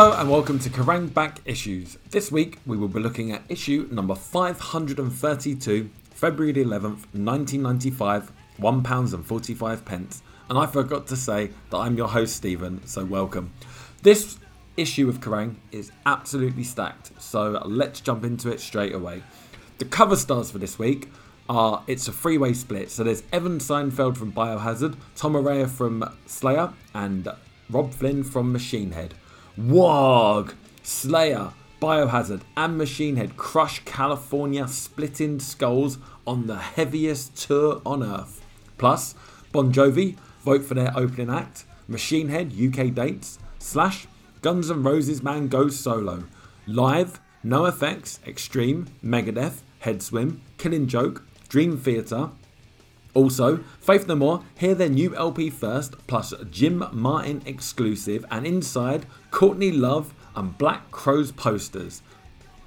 Hello and welcome to Kerrang Back Issues. This week we will be looking at issue number 532, February the 11th, 1995, £1.45. pence. And I forgot to say that I'm your host, Stephen, so welcome. This issue of Kerrang is absolutely stacked, so let's jump into it straight away. The cover stars for this week are it's a three-way split. So there's Evan Seinfeld from Biohazard, Tom Araya from Slayer, and Robb Flynn from Machine Head. Wog, Slayer, Biohazard, and Machine Head crush California, splitting skulls on the heaviest tour on earth. Plus, Bon Jovi vote for their opening act. Machine Head UK dates. Slash, Guns N' Roses man goes solo. Live, no effects, Extreme, Megadeth, Head Swim, Killing Joke, Dream Theater. Also, Faith No More hear their new LP first, plus Jim Martin exclusive, and inside Courtney Love and Black Crowes posters.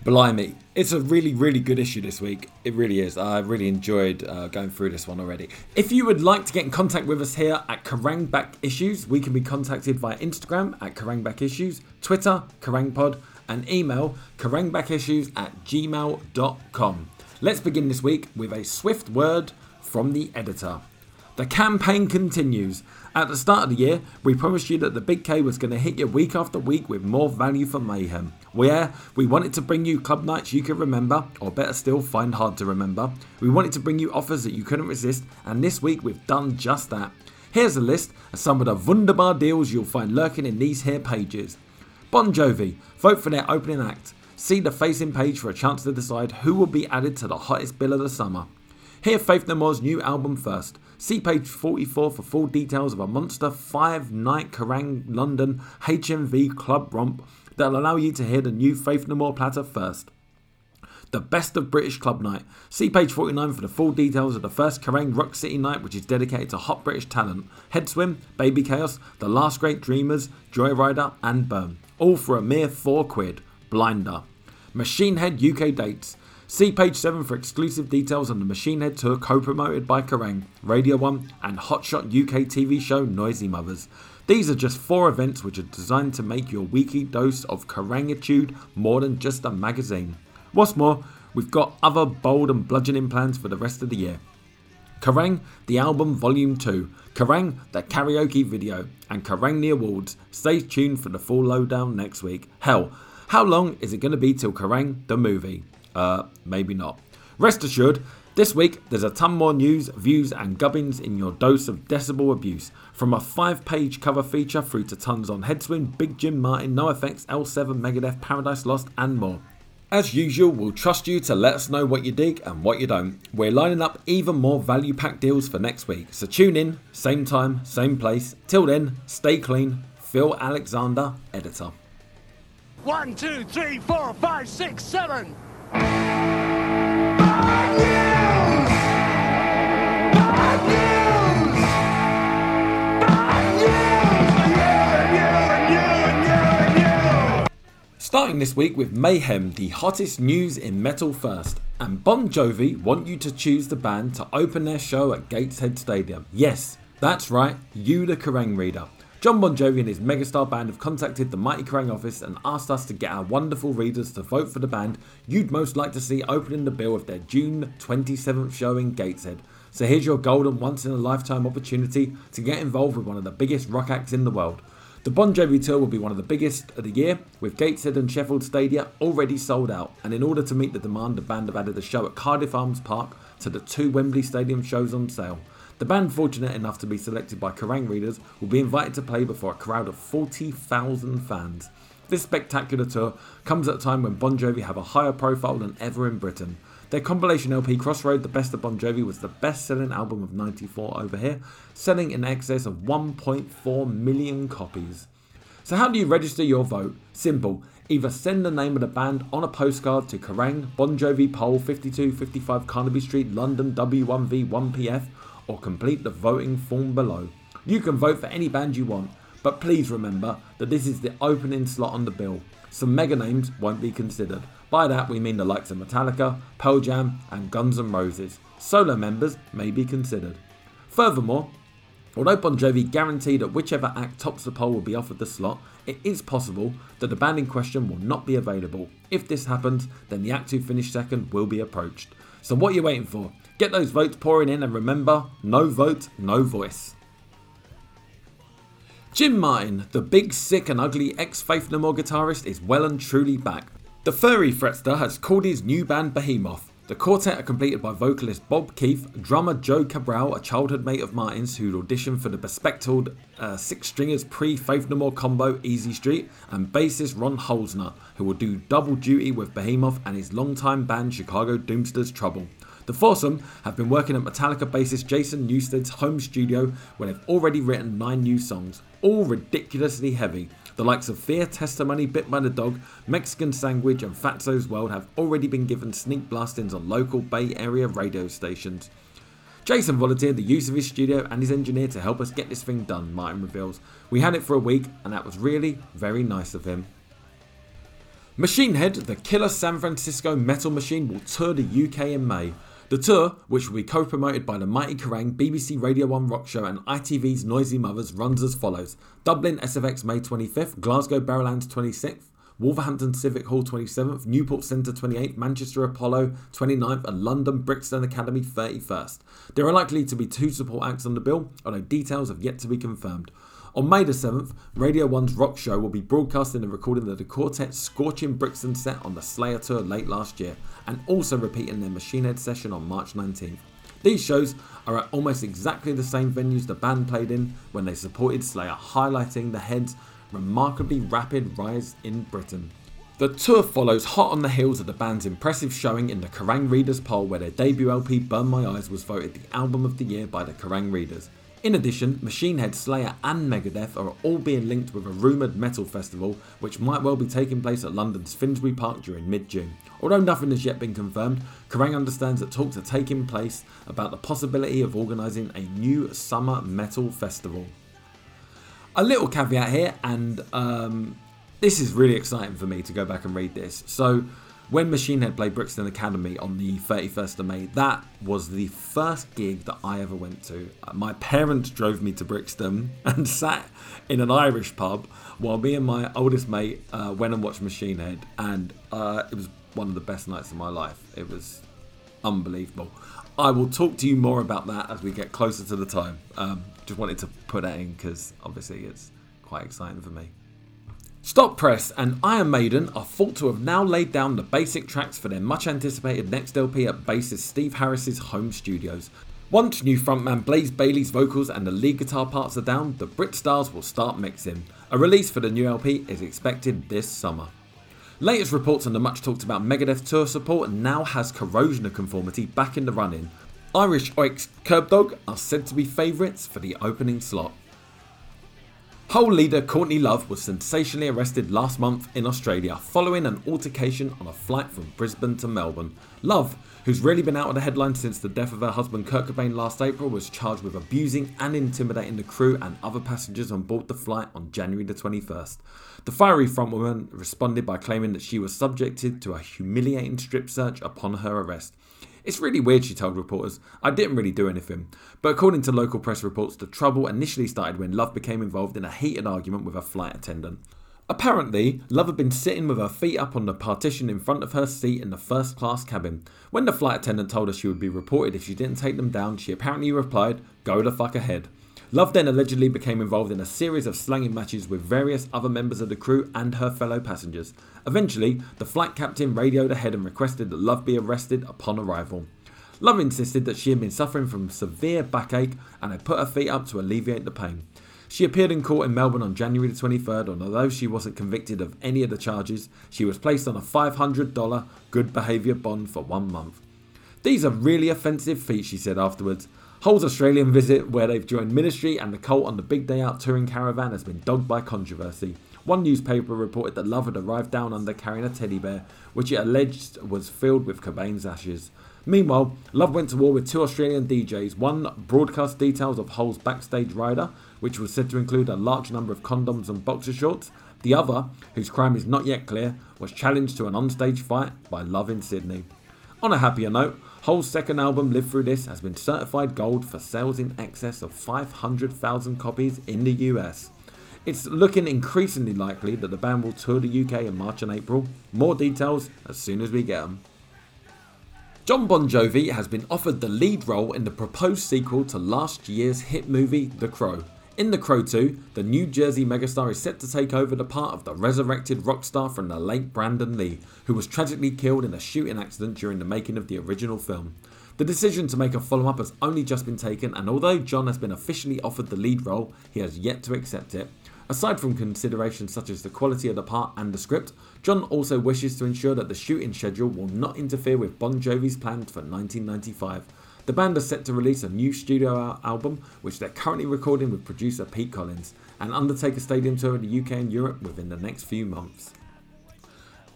Blimey, it's a really, really good issue this week. It really is. I really enjoyed uh, going through this one already. If you would like to get in contact with us here at Kerrang Back Issues, we can be contacted via Instagram at Kerrang Back Issues, Twitter, Kerrangpod, and email kerrangbackissues at gmail.com. Let's begin this week with a swift word from the editor. The campaign continues. At the start of the year, we promised you that the Big K was going to hit you week after week with more value for mayhem. Where we wanted to bring you club nights you could remember, or better still, find hard to remember. We wanted to bring you offers that you couldn't resist, and this week we've done just that. Here's a list of some of the wunderbar deals you'll find lurking in these here pages. Bon Jovi, vote for their opening act. See the facing page for a chance to decide who will be added to the hottest bill of the summer. Hear Faith No More's new album first. See page 44 for full details of a monster five night Kerrang London HMV club romp that'll allow you to hear the new Faith No More platter first. The best of British club night. See page 49 for the full details of the first Kerrang Rock City night, which is dedicated to hot British talent Head Swim, Baby Chaos, The Last Great Dreamers, Joyrider, and Burn. All for a mere 4 quid. Blinder. Machine Head UK dates. See page 7 for exclusive details on the Machine Head tour co promoted by Kerrang, Radio 1, and Hotshot UK TV show Noisy Mothers. These are just four events which are designed to make your weekly dose of Kerrangitude more than just a magazine. What's more, we've got other bold and bludgeoning plans for the rest of the year. Kerrang, the album Volume 2, Kerrang, the karaoke video, and Kerrang the awards. Stay tuned for the full lowdown next week. Hell, how long is it going to be till Kerrang the movie? Uh, maybe not. Rest assured, this week there's a ton more news, views, and gubbins in your dose of decibel abuse. From a five page cover feature through to tons on Headswim, Big Jim Martin, No Effects, L7, Megadeth, Paradise Lost, and more. As usual, we'll trust you to let us know what you dig and what you don't. We're lining up even more value pack deals for next week, so tune in, same time, same place. Till then, stay clean. Phil Alexander, editor. One, two, three, four, five, six, seven. Starting this week with Mayhem, the hottest news in metal first. And Bon Jovi want you to choose the band to open their show at Gateshead Stadium. Yes, that's right, you the Kerrang reader. John Bon Jovi and his megastar band have contacted the Mighty Kerrang office and asked us to get our wonderful readers to vote for the band you'd most like to see opening the bill of their June 27th show in Gateshead. So here's your golden once in a lifetime opportunity to get involved with one of the biggest rock acts in the world. The Bon Jovi tour will be one of the biggest of the year, with Gateshead and Sheffield Stadia already sold out. And in order to meet the demand, the band have added a show at Cardiff Arms Park to the two Wembley Stadium shows on sale. The band, fortunate enough to be selected by Kerrang readers, will be invited to play before a crowd of 40,000 fans. This spectacular tour comes at a time when Bon Jovi have a higher profile than ever in Britain. Their compilation LP Crossroad, The Best of Bon Jovi, was the best selling album of 94 over here, selling in excess of 1.4 million copies. So, how do you register your vote? Simple. Either send the name of the band on a postcard to Kerrang, Bon Jovi Poll 5255 Carnaby Street, London W1V 1PF, or complete the voting form below. You can vote for any band you want, but please remember that this is the opening slot on the bill. Some mega names won't be considered. By that we mean the likes of Metallica, Pearl Jam, and Guns N' Roses. Solo members may be considered. Furthermore, Although Bon Jovi guaranteed that whichever act tops the poll will be offered the slot, it is possible that the band in question will not be available. If this happens, then the act who finished second will be approached. So what are you waiting for? Get those votes pouring in and remember, no vote, no voice. Jim Martin, the big, sick, and ugly ex Faith No More guitarist, is well and truly back. The furry Fretster has called his new band Behemoth. The quartet are completed by vocalist Bob Keith, drummer Joe Cabral, a childhood mate of Martin's who'd auditioned for the bespectacled uh, Six Stringers pre Faith No More combo Easy Street, and bassist Ron Holzner, who will do double duty with Behemoth and his longtime band Chicago Doomster's Trouble. The foursome have been working at Metallica bassist Jason Newsted's home studio where they've already written nine new songs, all ridiculously heavy. The likes of Fear, Testimony, Bit by the Dog, Mexican Sandwich, and Fatso's World have already been given sneak blastings on local Bay Area radio stations. Jason volunteered the use of his studio and his engineer to help us get this thing done, Martin reveals. We had it for a week, and that was really very nice of him. Machine Head, the killer San Francisco metal machine, will tour the UK in May. The tour, which will be co promoted by the Mighty Kerrang, BBC Radio 1 Rock Show, and ITV's Noisy Mothers, runs as follows Dublin SFX May 25th, Glasgow Barrowlands 26th, Wolverhampton Civic Hall 27th, Newport Centre 28th, Manchester Apollo 29th, and London Brixton Academy 31st. There are likely to be two support acts on the bill, although details have yet to be confirmed. On May the 7th, Radio 1's Rock Show will be broadcasting a recording of the quartet's Scorching Brixton set on the Slayer tour late last year, and also repeating their Machine Head session on March 19th. These shows are at almost exactly the same venues the band played in when they supported Slayer, highlighting the Head's remarkably rapid rise in Britain. The tour follows hot on the heels of the band's impressive showing in the Kerrang Readers poll, where their debut LP Burn My Eyes was voted the album of the year by the Kerrang Readers. In addition, Machine Head, Slayer, and Megadeth are all being linked with a rumoured metal festival which might well be taking place at London's Finsbury Park during mid June. Although nothing has yet been confirmed, Kerrang understands that talks are taking place about the possibility of organising a new summer metal festival. A little caveat here, and um, this is really exciting for me to go back and read this. So, when Machine Head played Brixton Academy on the 31st of May, that was the first gig that I ever went to. My parents drove me to Brixton and sat in an Irish pub while me and my oldest mate uh, went and watched Machine Head, and uh, it was one of the best nights of my life. It was unbelievable. I will talk to you more about that as we get closer to the time. Um, just wanted to put that in because obviously it's quite exciting for me. Stop Press and Iron Maiden are thought to have now laid down the basic tracks for their much anticipated next LP at bassist Steve Harris's home studios. Once new frontman Blaze Bayley's vocals and the lead guitar parts are down, the Brit stars will start mixing. A release for the new LP is expected this summer. Latest reports on the much talked about Megadeth tour support now has corrosion of conformity back in the running. Irish Oix Kerbdog are said to be favourites for the opening slot. Hole leader Courtney Love was sensationally arrested last month in Australia following an altercation on a flight from Brisbane to Melbourne. Love, who's really been out of the headlines since the death of her husband Kurt Cobain last April, was charged with abusing and intimidating the crew and other passengers on board the flight on January the 21st. The fiery frontwoman responded by claiming that she was subjected to a humiliating strip search upon her arrest. It's really weird, she told reporters. I didn't really do anything. But according to local press reports, the trouble initially started when Love became involved in a heated argument with a flight attendant. Apparently, Love had been sitting with her feet up on the partition in front of her seat in the first class cabin. When the flight attendant told her she would be reported if she didn't take them down, she apparently replied, Go the fuck ahead. Love then allegedly became involved in a series of slanging matches with various other members of the crew and her fellow passengers. Eventually, the flight captain radioed ahead and requested that Love be arrested upon arrival. Love insisted that she had been suffering from severe backache and had put her feet up to alleviate the pain. She appeared in court in Melbourne on January the 23rd, and although she wasn't convicted of any of the charges, she was placed on a $500 good behaviour bond for one month. These are really offensive feet, she said afterwards. Hole's Australian visit, where they've joined Ministry and the cult on the Big Day Out touring caravan, has been dogged by controversy. One newspaper reported that Love had arrived down under carrying a teddy bear, which it alleged was filled with Cobain's ashes. Meanwhile, Love went to war with two Australian DJs. One broadcast details of Hole's backstage rider, which was said to include a large number of condoms and boxer shorts. The other, whose crime is not yet clear, was challenged to an onstage fight by Love in Sydney. On a happier note, Hole's second album, Live Through This, has been certified gold for sales in excess of 500,000 copies in the US. It's looking increasingly likely that the band will tour the UK in March and April. More details as soon as we get them. John Bon Jovi has been offered the lead role in the proposed sequel to last year's hit movie The Crow. In The Crow 2, the New Jersey megastar is set to take over the part of the resurrected rock star from the late Brandon Lee, who was tragically killed in a shooting accident during the making of the original film. The decision to make a follow up has only just been taken, and although John has been officially offered the lead role, he has yet to accept it. Aside from considerations such as the quality of the part and the script, John also wishes to ensure that the shooting schedule will not interfere with Bon Jovi's plans for 1995. The band are set to release a new studio album, which they're currently recording with producer Pete Collins, and undertake a stadium tour in the UK and Europe within the next few months.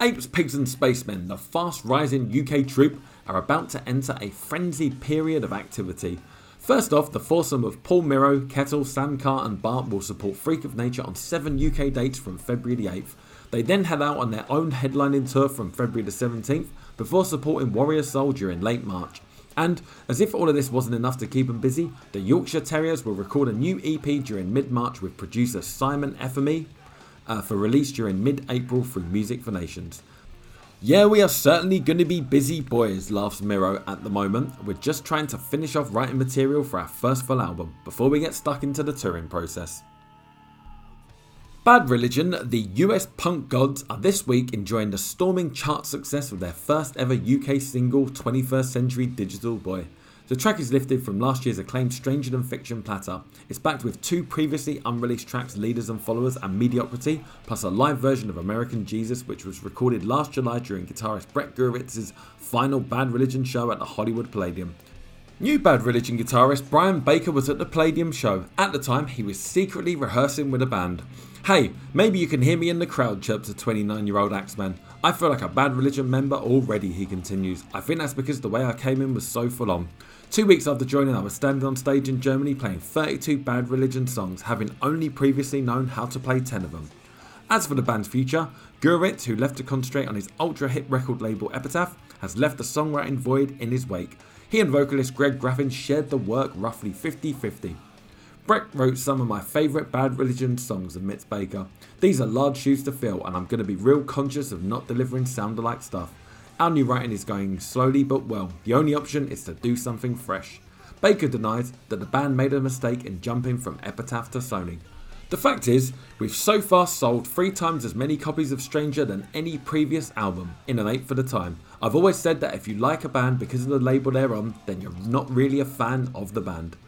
Apes, Pigs and Spacemen, the fast rising UK troupe, are about to enter a frenzied period of activity. First off, the foursome of Paul Miro, Kettle, Sam Carr, and Bart will support Freak of Nature on seven UK dates from February the 8th. They then head out on their own headlining tour from February the 17th before supporting Warrior Soldier in late March. And as if all of this wasn't enough to keep them busy, the Yorkshire Terriers will record a new EP during mid March with producer Simon Efemey uh, for release during mid April through Music for Nations. Yeah, we are certainly going to be busy boys, laughs Miro at the moment. We're just trying to finish off writing material for our first full album before we get stuck into the touring process. Bad Religion, the US punk gods, are this week enjoying the storming chart success of their first ever UK single, 21st Century Digital Boy. The track is lifted from last year's acclaimed Stranger Than Fiction platter. It's backed with two previously unreleased tracks, Leaders and Followers and Mediocrity, plus a live version of American Jesus, which was recorded last July during guitarist Brett Gurewitz's final Bad Religion show at the Hollywood Palladium. New Bad Religion guitarist Brian Baker was at the Palladium show. At the time, he was secretly rehearsing with a band. Hey, maybe you can hear me in the crowd, chirps a 29 year old Axeman. I feel like a bad religion member already, he continues. I think that's because the way I came in was so full on. Two weeks after joining, I was standing on stage in Germany playing 32 Bad Religion songs, having only previously known how to play 10 of them. As for the band's future, Gurewitz, who left to concentrate on his ultra hit record label Epitaph, has left the songwriting void in his wake. He and vocalist Greg Graffin shared the work roughly 50 50. Brett wrote some of my favourite Bad Religion songs, admits Baker. These are large shoes to fill, and I'm going to be real conscious of not delivering sound alike stuff. Our new writing is going slowly but well. The only option is to do something fresh. Baker denies that the band made a mistake in jumping from Epitaph to Sony. The fact is, we've so far sold three times as many copies of Stranger than any previous album, in an eighth of the time. I've always said that if you like a band because of the label they're on, then you're not really a fan of the band.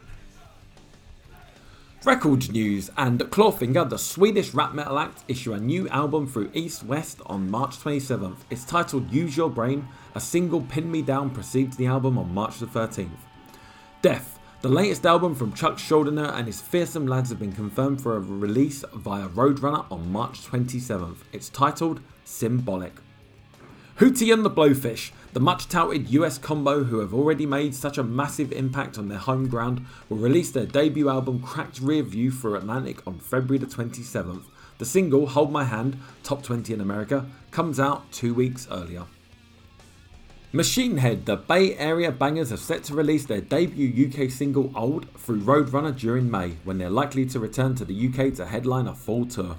Records news and Clawfinger, the Swedish rap metal act, issue a new album through East West on March 27th. It's titled Use Your Brain. A single Pin Me Down precedes the album on March the 13th. Death, the latest album from Chuck Schuldiner and his fearsome lads have been confirmed for a release via Roadrunner on March 27th. It's titled Symbolic. Hootie and the Blowfish, the much touted US combo who have already made such a massive impact on their home ground, will release their debut album Cracked Rear View for Atlantic on February the 27th. The single, Hold My Hand, top 20 in America, comes out two weeks earlier. Machine Head, the Bay Area Bangers, are set to release their debut UK single Old through Roadrunner during May, when they're likely to return to the UK to headline a full tour.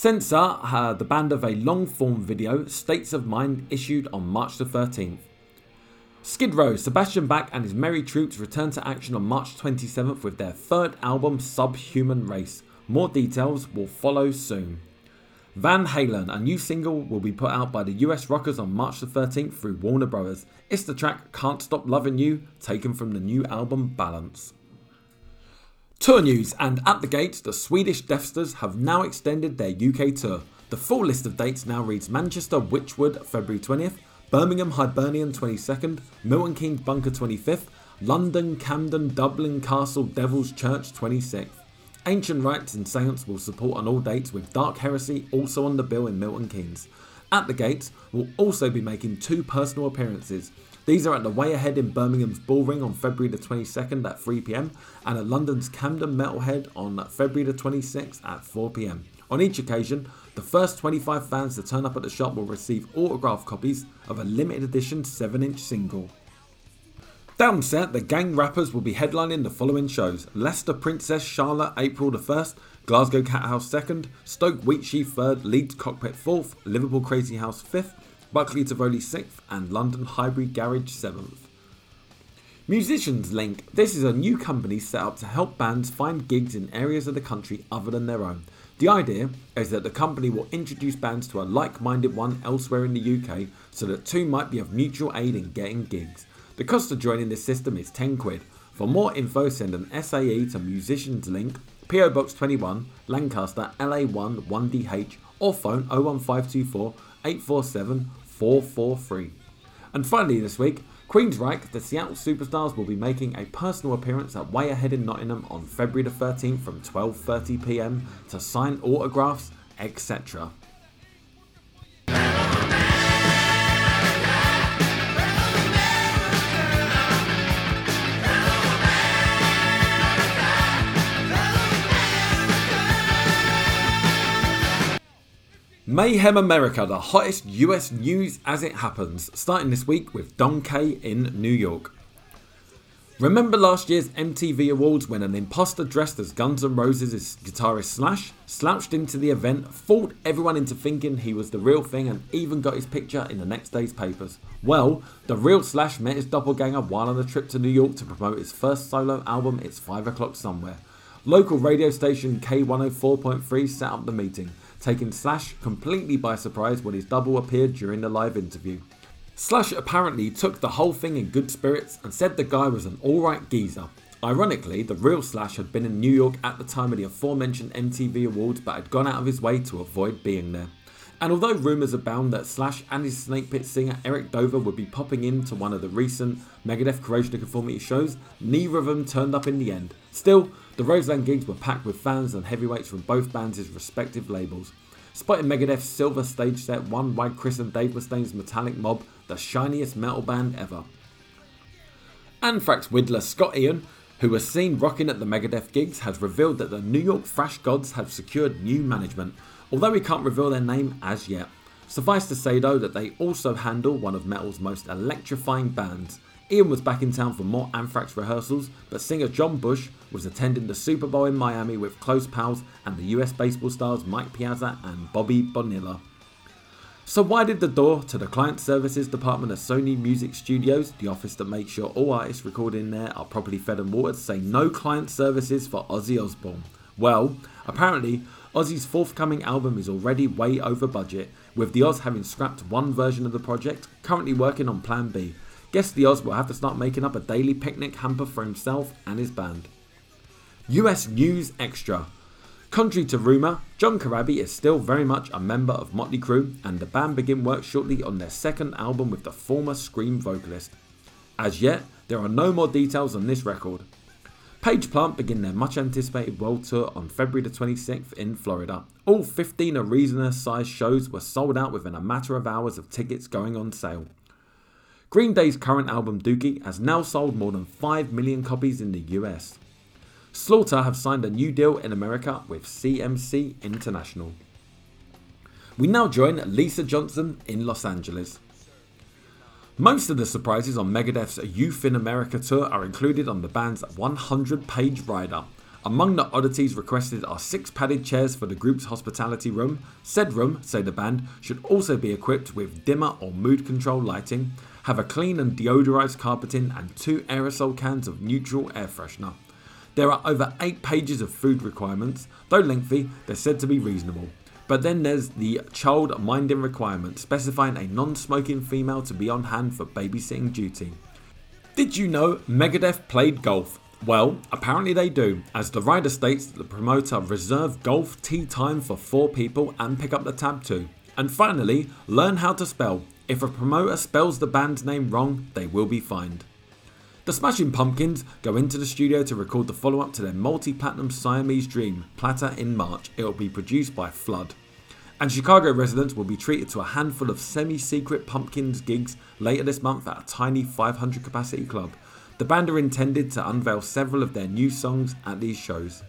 Censor, uh, the band of a long form video, States of Mind, issued on March the 13th. Skid Row, Sebastian Bach and his Merry Troops return to action on March 27th with their third album, Subhuman Race. More details will follow soon. Van Halen, a new single, will be put out by the US Rockers on March the 13th through Warner Brothers. It's the track Can't Stop Loving You, taken from the new album Balance. Tour news and at the gates, the Swedish Deathsters have now extended their UK tour. The full list of dates now reads Manchester Wychwood February 20th, Birmingham Hibernian 22nd, Milton Keynes Bunker 25th, London, Camden, Dublin Castle Devil's Church 26th. Ancient Rites and Seance will support on all dates with Dark Heresy also on the bill in Milton Keynes. At the gates, will also be making two personal appearances. These are at the Way Ahead in Birmingham's Bullring on February the 22nd at 3pm and at London's Camden Metalhead on February the 26th at 4pm. On each occasion, the first 25 fans to turn up at the shop will receive autographed copies of a limited edition 7 inch single. Downset, the gang rappers will be headlining the following shows Leicester Princess Charlotte, April the 1st, Glasgow Cat House 2nd, Stoke Wheatsheaf 3rd, Leeds Cockpit 4th, Liverpool Crazy House 5th, Buckley Tivoli 6th, and London Highbury Garage 7th. Musicians Link. This is a new company set up to help bands find gigs in areas of the country other than their own. The idea is that the company will introduce bands to a like minded one elsewhere in the UK so that two might be of mutual aid in getting gigs. The cost of joining this system is 10 quid. For more info, send an SAE to Musicians Link, PO Box 21, Lancaster, LA1 1DH, or phone 01524 847 443. And finally, this week, Queensryche, the Seattle Superstars, will be making a personal appearance at Way Ahead in Nottingham on February the 13th from 12:30 p.m. to sign autographs, etc. Mayhem America, the hottest US news as it happens, starting this week with Don K in New York. Remember last year's MTV Awards when an imposter dressed as Guns N' Roses' guitarist Slash slouched into the event, fooled everyone into thinking he was the real thing, and even got his picture in the next day's papers? Well, the real Slash met his doppelganger while on a trip to New York to promote his first solo album, It's 5 O'Clock Somewhere. Local radio station K104.3 set up the meeting taking Slash completely by surprise when his double appeared during the live interview. Slash apparently took the whole thing in good spirits and said the guy was an alright geezer. Ironically, the real Slash had been in New York at the time of the aforementioned MTV Awards but had gone out of his way to avoid being there. And although rumours abound that Slash and his Snake Pit singer Eric Dover would be popping into one of the recent Megadeth Corrosion of Conformity shows, neither of them turned up in the end. Still, the Roseland gigs were packed with fans and heavyweights from both bands' respective labels. Spotting Megadeth's silver stage set won by Chris and Dave Mustaine's Metallic Mob, the shiniest metal band ever. Anthrax Whittler Scott Ian, who was seen rocking at the Megadeth gigs, has revealed that the New York Thrash Gods have secured new management, although we can't reveal their name as yet. Suffice to say though that they also handle one of metal's most electrifying bands, Ian was back in town for more Anthrax rehearsals, but singer John Bush was attending the Super Bowl in Miami with close pals and the US baseball stars Mike Piazza and Bobby Bonilla. So why did the door to the Client Services Department of Sony Music Studios, the office that makes sure all artists recorded in there are properly fed and watered, say no client services for Ozzy Osbourne? Well, apparently Ozzy's forthcoming album is already way over budget, with the Oz having scrapped one version of the project, currently working on Plan B, Guess the Oz will have to start making up a daily picnic hamper for himself and his band. US News Extra. Contrary to rumour, John Corabi is still very much a member of Motley Crue, and the band begin work shortly on their second album with the former Scream vocalist. As yet, there are no more details on this record. Page Plant begin their much anticipated world tour on February the 26th in Florida. All 15 arena sized shows were sold out within a matter of hours of tickets going on sale. Green Day's current album Dookie has now sold more than 5 million copies in the US. Slaughter have signed a new deal in America with CMC International. We now join Lisa Johnson in Los Angeles. Most of the surprises on Megadeth's Youthanasia tour are included on the band's 100 page rider. Among the oddities requested are six padded chairs for the group's hospitality room. Said room, say the band, should also be equipped with dimmer or mood control lighting, have a clean and deodorized carpeting, and two aerosol cans of neutral air freshener. There are over 8 pages of food requirements, though lengthy, they're said to be reasonable. But then there's the child minding requirement, specifying a non smoking female to be on hand for babysitting duty. Did you know Megadeth played golf? Well, apparently they do, as the rider states that the promoter reserved golf tee time for four people and pick up the tab too. And finally, learn how to spell. If a promoter spells the band's name wrong, they will be fined. The Smashing Pumpkins go into the studio to record the follow up to their multi platinum Siamese Dream, Platter, in March. It will be produced by Flood. And Chicago residents will be treated to a handful of semi secret Pumpkins gigs later this month at a tiny 500 capacity club. The band are intended to unveil several of their new songs at these shows.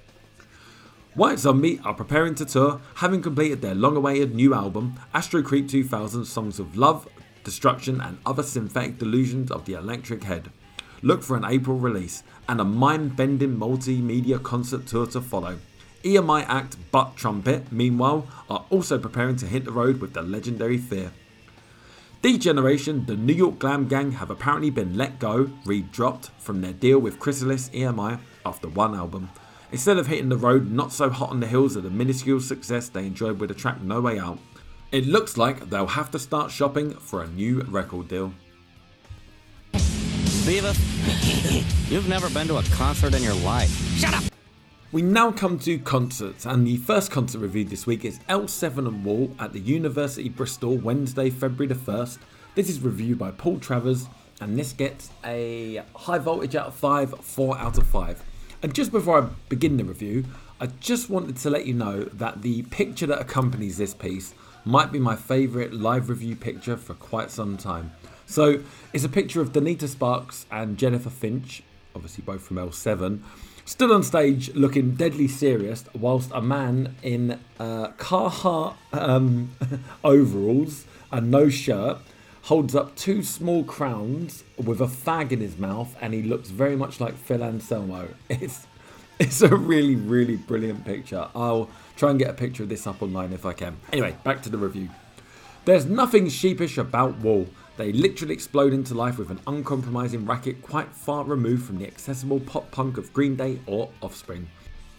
White Zombie are preparing to tour, having completed their long awaited new album, Astro Creep 2000 Songs of Love, Destruction, and Other Synthetic Delusions of the Electric Head. look for an April release and a mind bending multimedia concert tour to follow. EMI act Butt Trumpet, meanwhile, are also preparing to hit the road with the legendary Fear. D-Generation, the New York glam gang, have apparently been let go, re-dropped from their deal with Chrysalis EMI after one album. Instead of hitting the road not so hot on the heels of the minuscule success they enjoyed with the track No Way Out, it looks like they'll have to start shopping for a new record deal. Beavis, you've never been to a concert in your life. Shut up! We now come to concerts, and the first concert reviewed this week is L7 and Wool at the University Bristol, Wednesday, February the 1st. This is reviewed by Paul Travers, and this gets a high voltage out of 5, 4 out of 5. And just before I begin the review, I just wanted to let you know that the picture that accompanies this piece might be my favourite live review picture for quite some time. So it's a picture of Donita Sparks and Jennifer Finch, obviously both from L7 stood on stage looking deadly serious, whilst a man in uh, Carhartt um, overalls and no shirt holds up two small crowns with a fag in his mouth, and he looks very much like Phil Anselmo. It's it's a really really brilliant picture. I'll try and get a picture of this up online if I can. Anyway, back to the review. There's nothing sheepish about Wool. They literally explode into life with an uncompromising racket quite far removed from the accessible pop punk of Green Day or Offspring.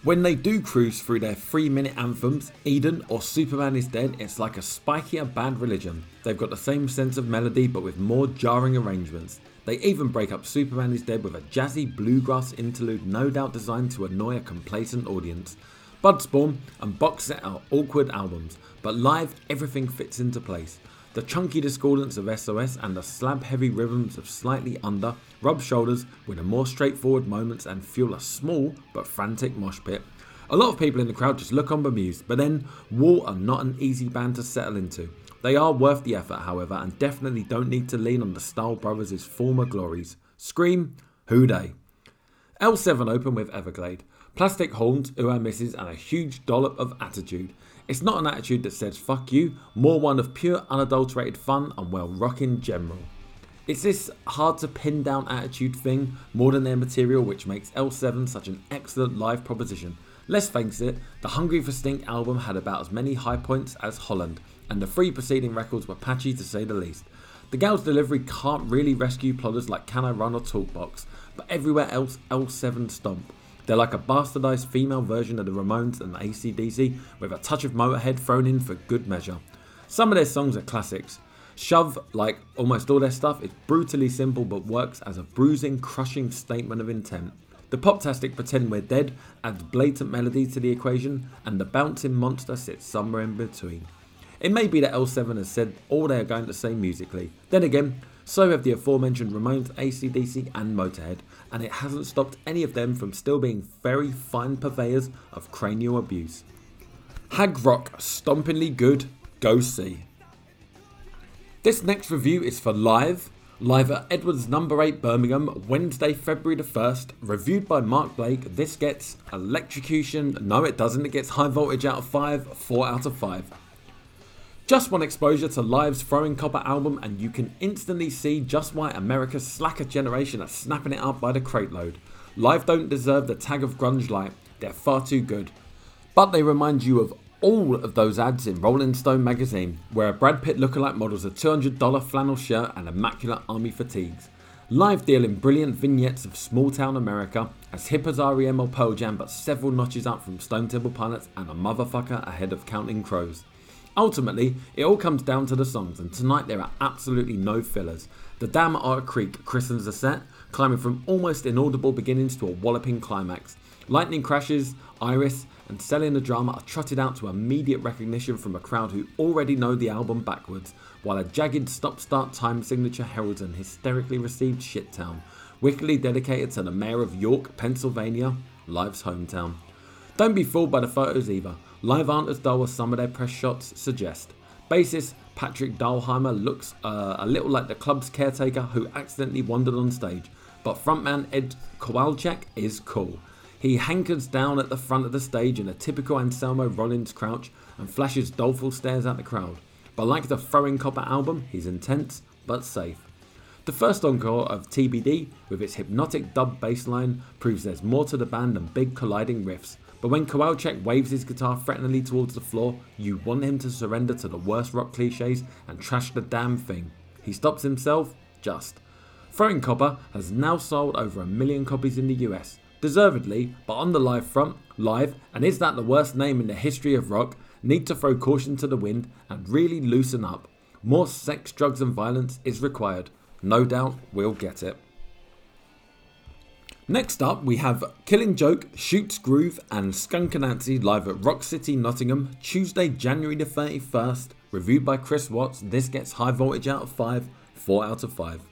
When they do cruise through their three minute anthems, Eden or Superman is Dead, it's like a spikier bad religion. They've got the same sense of melody but with more jarring arrangements. They even break up Superman is Dead with a jazzy bluegrass interlude, no doubt designed to annoy a complacent audience. Budspawn and Box Set are awkward albums, but live everything fits into place. The chunky discordance of SOS and the slab heavy rhythms of Slightly Under rub shoulders with the more straightforward moments and fuel a small but frantic mosh pit. A lot of people in the crowd just look on bemused, but then Wool are not an easy band to settle into. They are worth the effort, however, and definitely don't need to lean on the Stahl Brothers' former glories. Scream, who they? L7 open with Everglade. Plastic horns, ooh misses, and a huge dollop of attitude. It's not an attitude that says fuck you, more one of pure unadulterated fun and well rocking general. It's this hard to pin down attitude thing more than their material which makes L7 such an excellent live proposition. Let's face it, the Hungry for Stink album had about as many high points as Holland, and the three preceding records were patchy to say the least. The gal's delivery can't really rescue plodders like Can I Run or Talkbox, but everywhere else L7 stomp. They're like a bastardized female version of the Ramones and the ACDC with a touch of Motorhead thrown in for good measure. Some of their songs are classics. Shove, like almost all their stuff, is brutally simple but works as a bruising, crushing statement of intent. The Poptastic Pretend We're Dead adds blatant melody to the equation, and the Bouncing Monster sits somewhere in between. It may be that L7 has said all they are going to say musically. Then again, so have the aforementioned Ramones, ACDC, and Motorhead, and it hasn't stopped any of them from still being very fine purveyors of cranial abuse. Hag Rock, stompingly good, go see. This next review is for Live, live at Edwards Number 8 Birmingham, Wednesday, February the 1st, reviewed by Mark Blake. This gets electrocution, no it doesn't, it gets high voltage out of 5, 4 out of 5. Just one exposure to Live's Throwing Copper album, and you can instantly see just why America's slacker generation are snapping it up by the crate load. Live don't deserve the tag of grunge light, they're far too good. But they remind you of all of those ads in Rolling Stone magazine, where a Brad Pitt lookalike models a $200 flannel shirt and immaculate army fatigues. Live deal in brilliant vignettes of small town America, as hip as REM or Pearl Jam, but several notches up from Stone Temple Pilots and a motherfucker ahead of Counting Crows. Ultimately, it all comes down to the songs, and tonight there are absolutely no fillers. The Dam Otter Creek christens the set, climbing from almost inaudible beginnings to a walloping climax. Lightning crashes, Iris, and Selling the Drama are trotted out to immediate recognition from a crowd who already know the album backwards, while a jagged stop start time signature heralds an hysterically received shittown, wickedly dedicated to the mayor of York, Pennsylvania, Live's hometown. Don't be fooled by the photos either. Live aren't as dull as some of their press shots suggest. Bassist Patrick Dahlheimer looks uh, a little like the club's caretaker who accidentally wandered on stage, but frontman Ed Kowalczyk is cool. He hankers down at the front of the stage in a typical Anselmo Rollins crouch and flashes doleful stares at the crowd. But like the Throwing Copper album, he's intense but safe. The first encore of TBD, with its hypnotic dub bassline, proves there's more to the band than big colliding riffs. But when Kowalczyk waves his guitar threateningly towards the floor, you want him to surrender to the worst rock cliches and trash the damn thing. He stops himself? Just. Throwing Copper has now sold over a million copies in the US, deservedly, but on the live front, live, and is that the worst name in the history of rock, need to throw caution to the wind and really loosen up. More sex, drugs, and violence is required. No doubt we'll get it. Next up, we have Killing Joke, Shootyz Groove, and Skunk Anansie live at Rock City, Nottingham, Tuesday, January the 31st. Reviewed by Chris Watts, this gets high voltage out of 5, 4 out of 5.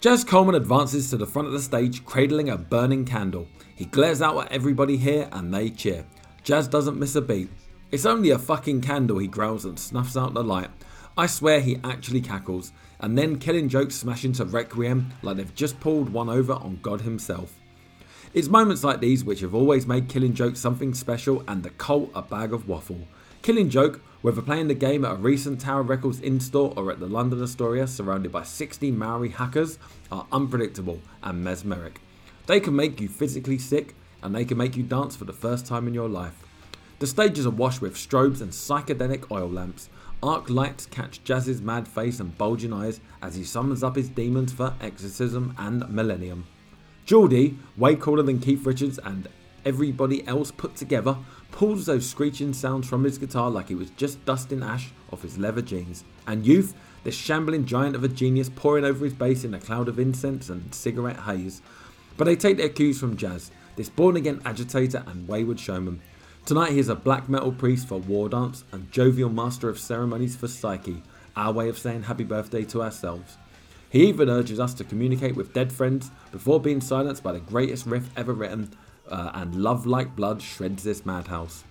Jaz Coleman advances to the front of the stage, cradling a burning candle. He glares out at everybody here and they cheer. Jaz doesn't miss a beat. It's only a fucking candle, he growls and snuffs out the light. I swear he actually cackles, and then Killing Jokes smash into Requiem like they've just pulled one over on God himself. It's moments like these which have always made Killing Joke something special and the cult a bag of waffle. Killing Joke, whether playing the game at a recent Tower Records in store or at the London Astoria surrounded by 60 Maori hackers, are unpredictable and mesmeric. They can make you physically sick and they can make you dance for the first time in your life. The stage is awash with strobes and psychedelic oil lamps. Arc lights catch Jaz's mad face and bulging eyes as he summons up his demons for exorcism and millennium. Geordie, way cooler than Keith Richards and everybody else put together, pulls those screeching sounds from his guitar like he was just dusting ash off his leather jeans. And Youth, this shambling giant of a genius pouring over his bass in a cloud of incense and cigarette haze. But they take their cues from Jaz, this born again agitator and wayward showman. Tonight he is a black metal priest for War Dance and jovial master of ceremonies for Psyche, our way of saying happy birthday to ourselves. He even urges us to communicate with dead friends before being silenced by the greatest riff ever written, uh, and Love Like Blood shreds this madhouse.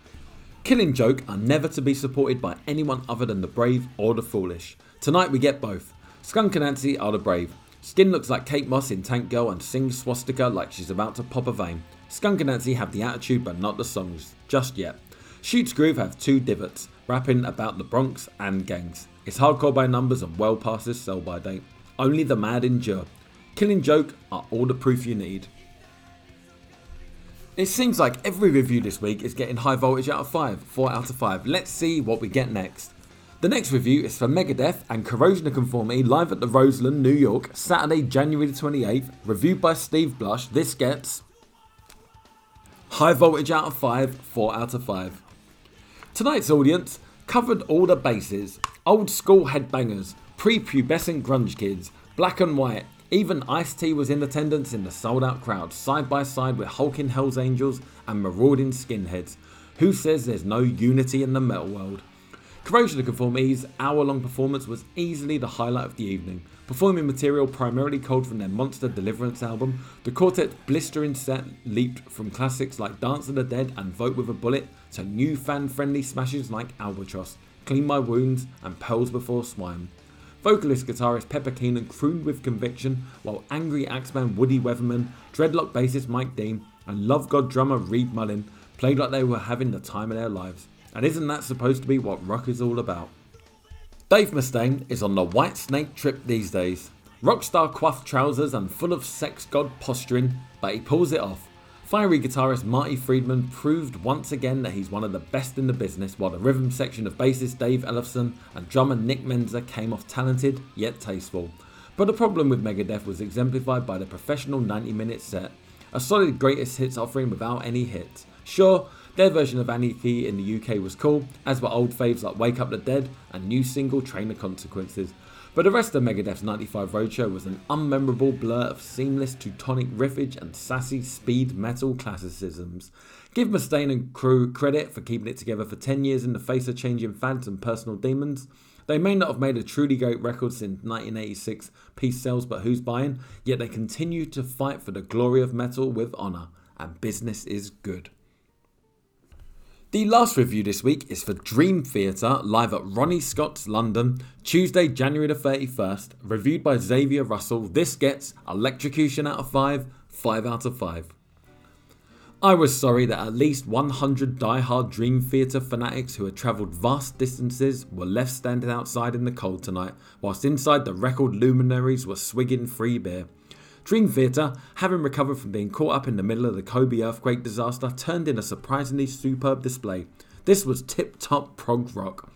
Killing Joke are never to be supported by anyone other than the brave or the foolish. Tonight we get both. Skunk Anansie are the brave. Skin looks like Kate Moss in Tank Girl and sings swastika like she's about to pop a vein. Skunk Anansie have the attitude but not the songs, just yet. Shootyz Groove have two divots, rapping about the Bronx and gangs. It's hardcore by numbers and well past its sell by date. Only the mad endure. Killing Joke are all the proof you need. It seems like every review this week is getting high voltage out of 5, 4 out of 5. Let's see what we get next. The next review is for Megadeth and Corrosion of Conformity live at the Roseland, New York, Saturday, January the 28th. Reviewed by Steve Blush. This gets High voltage out of 5, 4 out of 5. Tonight's audience covered all the bases old school headbangers, prepubescent grunge kids, black and white. Even Ice T was in attendance in the sold out crowd, side by side with hulking Hells Angels and marauding skinheads. Who says there's no unity in the metal world? Corrosion of Conformity's hour long performance was easily the highlight of the evening. Performing material primarily culled from their Monster Deliverance album, the quartet's blistering set leaped from classics like Dance of the Dead and Vote with a Bullet to new fan friendly smashes like Albatross, Clean My Wounds, and Pearls Before Swine. Vocalist guitarist Pepper Keenan crooned with conviction, while angry axeman Woody Weatherman, dreadlock bassist Mike Dean, and Love God drummer Reed Mullin played like they were having the time of their lives. And isn't that supposed to be what rock is all about? Dave Mustaine is on the Whitesnake trip these days. Rockstar coiffed trousers and full of sex god posturing, but he pulls it off. Fiery guitarist Marty Friedman proved once again that he's one of the best in the business, while the rhythm section of bassist Dave Ellefson and drummer Nick Menza came off talented yet tasteful. But the problem with Megadeth was exemplified by the professional 90 minute set, a solid greatest hits offering without any hits. Sure, their version of Anarchy in the UK was cool, as were old faves like Wake Up the Dead and new single Train of Consequences. But the rest of Megadeth's 95 Roadshow was an unmemorable blur of seamless Teutonic riffage and sassy speed metal classicisms. Give Mustaine and crew credit for keeping it together for 10 years in the face of changing fads and personal demons. They may not have made a truly great record since 1986 Peace Sells But Who's Buying, yet they continue to fight for the glory of metal with honour, and business is good. The last review this week is for Dream Theater live at Ronnie Scott's London, Tuesday, January the 31st, reviewed by Xavier Russell. This gets Electrocution out of 5, 5 out of 5. I was sorry that at least 100 die-hard Dream Theater fanatics who had travelled vast distances were left standing outside in the cold tonight, whilst inside the record luminaries were swigging free beer. Dream Theater, having recovered from being caught up in the middle of the Kobe earthquake disaster, turned in a surprisingly superb display. This was tip top prog rock.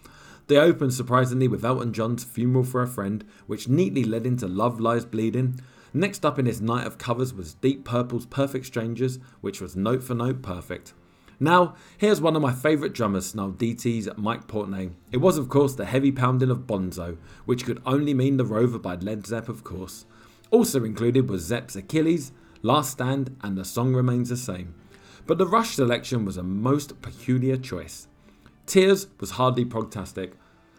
They opened surprisingly with Elton John's Funeral for a Friend, which neatly led into Love Lies Bleeding. Next up in his night of covers was Deep Purple's Perfect Strangers, which was note for note perfect. Now, here's one of my favourite drummers, snarled DT's Mike Portnoy. It was, of course, the heavy pounding of Bonzo, which could only mean The Rover by Led Zepp, of course. Also included was Zepp's Achilles, Last Stand, and The Song Remains the Same. But the Rush selection was a most peculiar choice. Tears was hardly progtastic,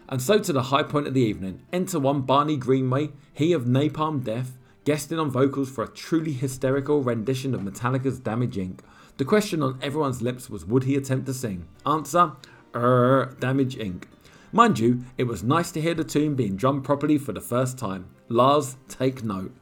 and so to the high point of the evening, enter one Barney Greenway, he of Napalm Death, guesting on vocals for a truly hysterical rendition of Metallica's Damage Inc. The question on everyone's lips was would he attempt to sing? Answer, er, Damage Inc. Mind you, it was nice to hear the tune being drummed properly for the first time. Lars, take note.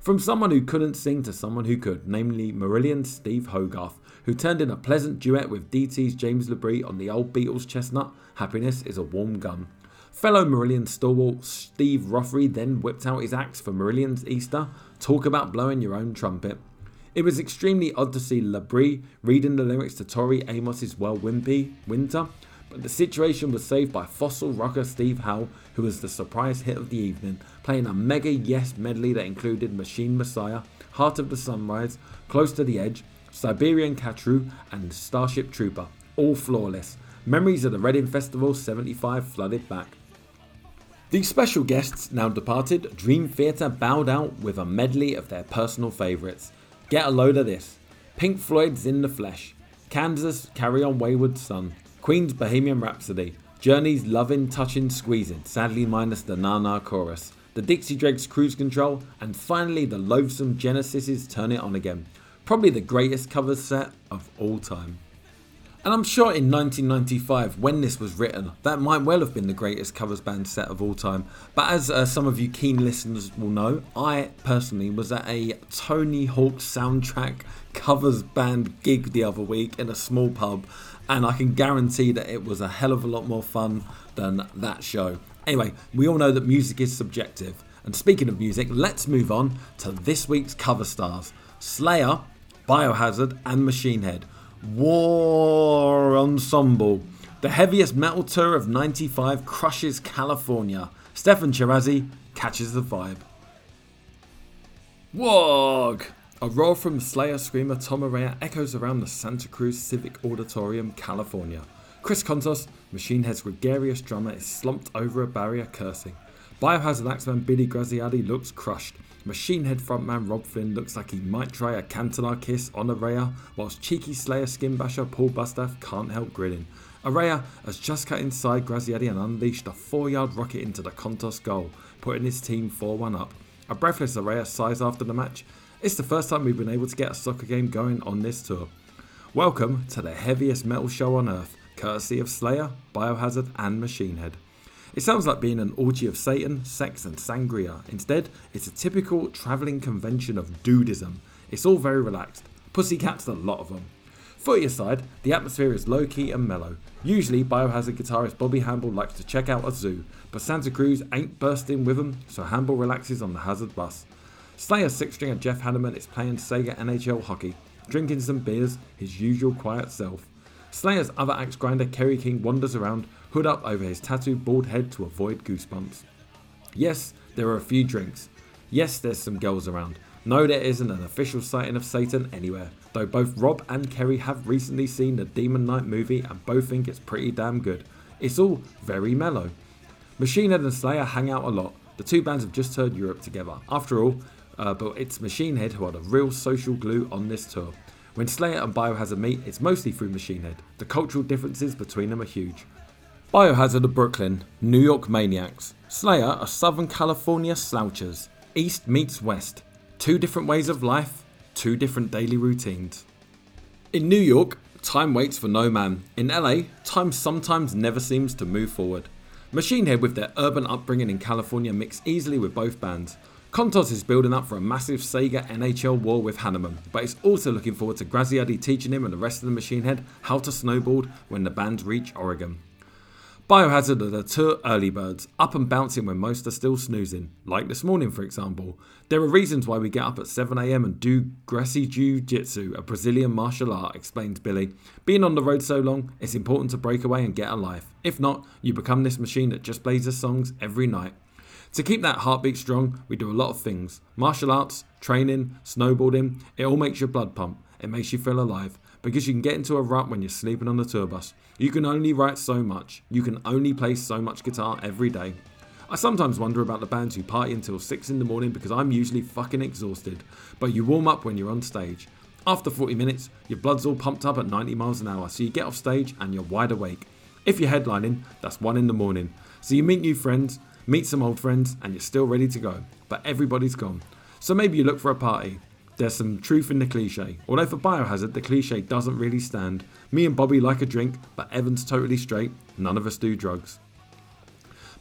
From someone who couldn't sing to someone who could, namely Marillion Steve Hogarth, who turned in a pleasant duet with DT's James LaBrie on the old Beatles chestnut, Happiness is a Warm Gun. Fellow Marillion stalwart Steve Rothery then whipped out his axe for Marillion's Easter, talk about blowing your own trumpet. It was extremely odd to see LaBrie reading the lyrics to Tori Amos's Well Wimpy Winter, but the situation was saved by fossil rocker Steve Howe, who was the surprise hit of the evening, playing a mega yes medley that included Machine Messiah, Heart of the Sunrise, Close to the Edge, Siberian Khatru, and Starship Trooper, all flawless. Memories of the Reading Festival 75 flooded back. These special guests now departed, Dream Theater bowed out with a medley of their personal favourites. Get a load of this Pink Floyd's In the Flesh, Kansas Carry On Wayward Son, Queen's Bohemian Rhapsody, Journey's Lovin' Touchin' Squeezin', sadly minus the Na Na chorus, the Dixie Dregs Cruise Control, and finally the loathsome Genesis's Turn It On Again. Probably the greatest cover set of all time. And I'm sure in 1995, when this was written, that might well have been the greatest covers band set of all time. But as uh, some of you keen listeners will know, I personally was at a Tony Hawk soundtrack covers band gig the other week in a small pub, and I can guarantee that it was a hell of a lot more fun than that show. Anyway, we all know that music is subjective. And speaking of music, let's move on to this week's cover stars Slayer, Biohazard, and Machine Head. War Ensemble. The heaviest metal tour of 95 crushes California. Steffan Chirazi catches the vibe. Wog! A roar from Slayer screamer Tom Araya echoes around the Santa Cruz Civic Auditorium, California. Chris Kontos, Machine Head's gregarious drummer, is slumped over a barrier cursing. Biohazard axeman Billy Graziadei looks crushed. Machine Head frontman Robb Flynn looks like he might try a Cantona kiss on Araya, whilst cheeky Slayer skin basher Paul Bostaph can't help grinning. Araya has just cut inside Graziadei and unleashed a four yard rocket into the Kontos goal, putting his team 4 1 up. A breathless Araya sighs after the match. It's the first time we've been able to get a soccer game going on this tour. Welcome to the heaviest metal show on earth, courtesy of Slayer, Biohazard, and Machine Head. It sounds like being an orgy of Satan, sex, and sangria. Instead, it's a typical travelling convention of dudism. It's all very relaxed. Pussycats, a lot of them. Footy aside, the atmosphere is low key and mellow. Usually, Biohazard guitarist Bobby Hambel likes to check out a zoo, but Santa Cruz ain't bursting with him, so Hambel relaxes on the Hazard bus. Slayer six stringer Jeff Hanneman is playing Sega NHL hockey, drinking some beers, his usual quiet self. Slayer's other axe grinder Kerry King wanders around, hood up over his tattooed bald head to avoid goosebumps. Yes, there are a few drinks. Yes, there's some girls around. No, there isn't an official sighting of Satan anywhere, though both Robb and Kerry have recently seen the Demon Knight movie and both think it's pretty damn good. It's all very mellow. Machine Head and Slayer hang out a lot. The two bands have just toured Europe together. After all, uh, but it's Machine Head who are the real social glue on this tour. When Slayer and Biohazard meet, it's mostly through Machine Head. The cultural differences between them are huge. Biohazard are Brooklyn, New York maniacs. Slayer are Southern California slouchers. East meets West. Two different ways of life, two different daily routines. In New York, time waits for no man. In LA, time sometimes never seems to move forward. Machine Head, with their urban upbringing in California, mix easily with both bands. Kontos is building up for a massive Sega NHL war with Hanneman, but he's also looking forward to Graziadei teaching him and the rest of the Machine Head how to snowboard when the bands reach Oregon. Biohazard are the two early birds, up and bouncing when most are still snoozing, like this morning for example. There are reasons why we get up at 7am and do Gracie Jiu Jitsu, a Brazilian martial art, explains Billy. Being on the road so long, it's important to break away and get a life. If not, you become this machine that just plays the songs every night. To keep that heartbeat strong, we do a lot of things martial arts, training, snowboarding. It all makes your blood pump, it makes you feel alive because you can get into a rut when you're sleeping on the tour bus. You can only write so much, you can only play so much guitar every day. I sometimes wonder about the bands who party until 6 in the morning because I'm usually fucking exhausted, but you warm up when you're on stage. After 40 minutes, your blood's all pumped up at 90 miles an hour, so you get off stage and you're wide awake. If you're headlining, that's 1 in the morning. So you meet new friends, meet some old friends, and you're still ready to go, but everybody's gone. So maybe you look for a party, there's some truth in the cliche. Although for Biohazard, the cliche doesn't really stand. Me and Bobby like a drink, but Evan's totally straight. None of us do drugs.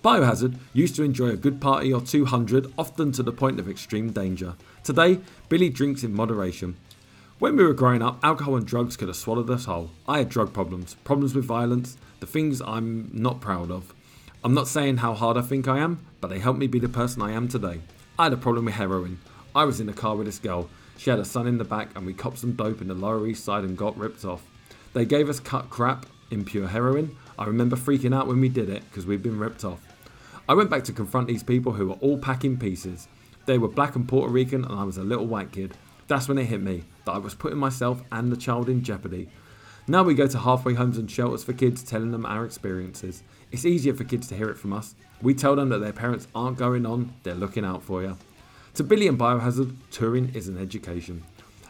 Biohazard used to enjoy a good party or 200, often to the point of extreme danger. Today, Billy drinks in moderation. When we were growing up, alcohol and drugs could have swallowed us whole. I had drug problems, problems with violence, the things I'm not proud of. I'm not saying how hard I think I am, but they helped me be the person I am today. I had a problem with heroin. I was in the car with this girl. She had a son in the back, and we copped some dope in the Lower East Side and got ripped off. They gave us cut crap, impure heroin. I remember freaking out when we did it because we'd been ripped off. I went back to confront these people who were all packing pieces. They were black and Puerto Rican, and I was a little white kid. That's when it hit me that I was putting myself and the child in jeopardy. Now we go to halfway homes and shelters for kids, telling them our experiences. It's easier for kids to hear it from us. We tell them that their parents aren't going on, they're looking out for you. To Billy and Biohazard, touring is an education.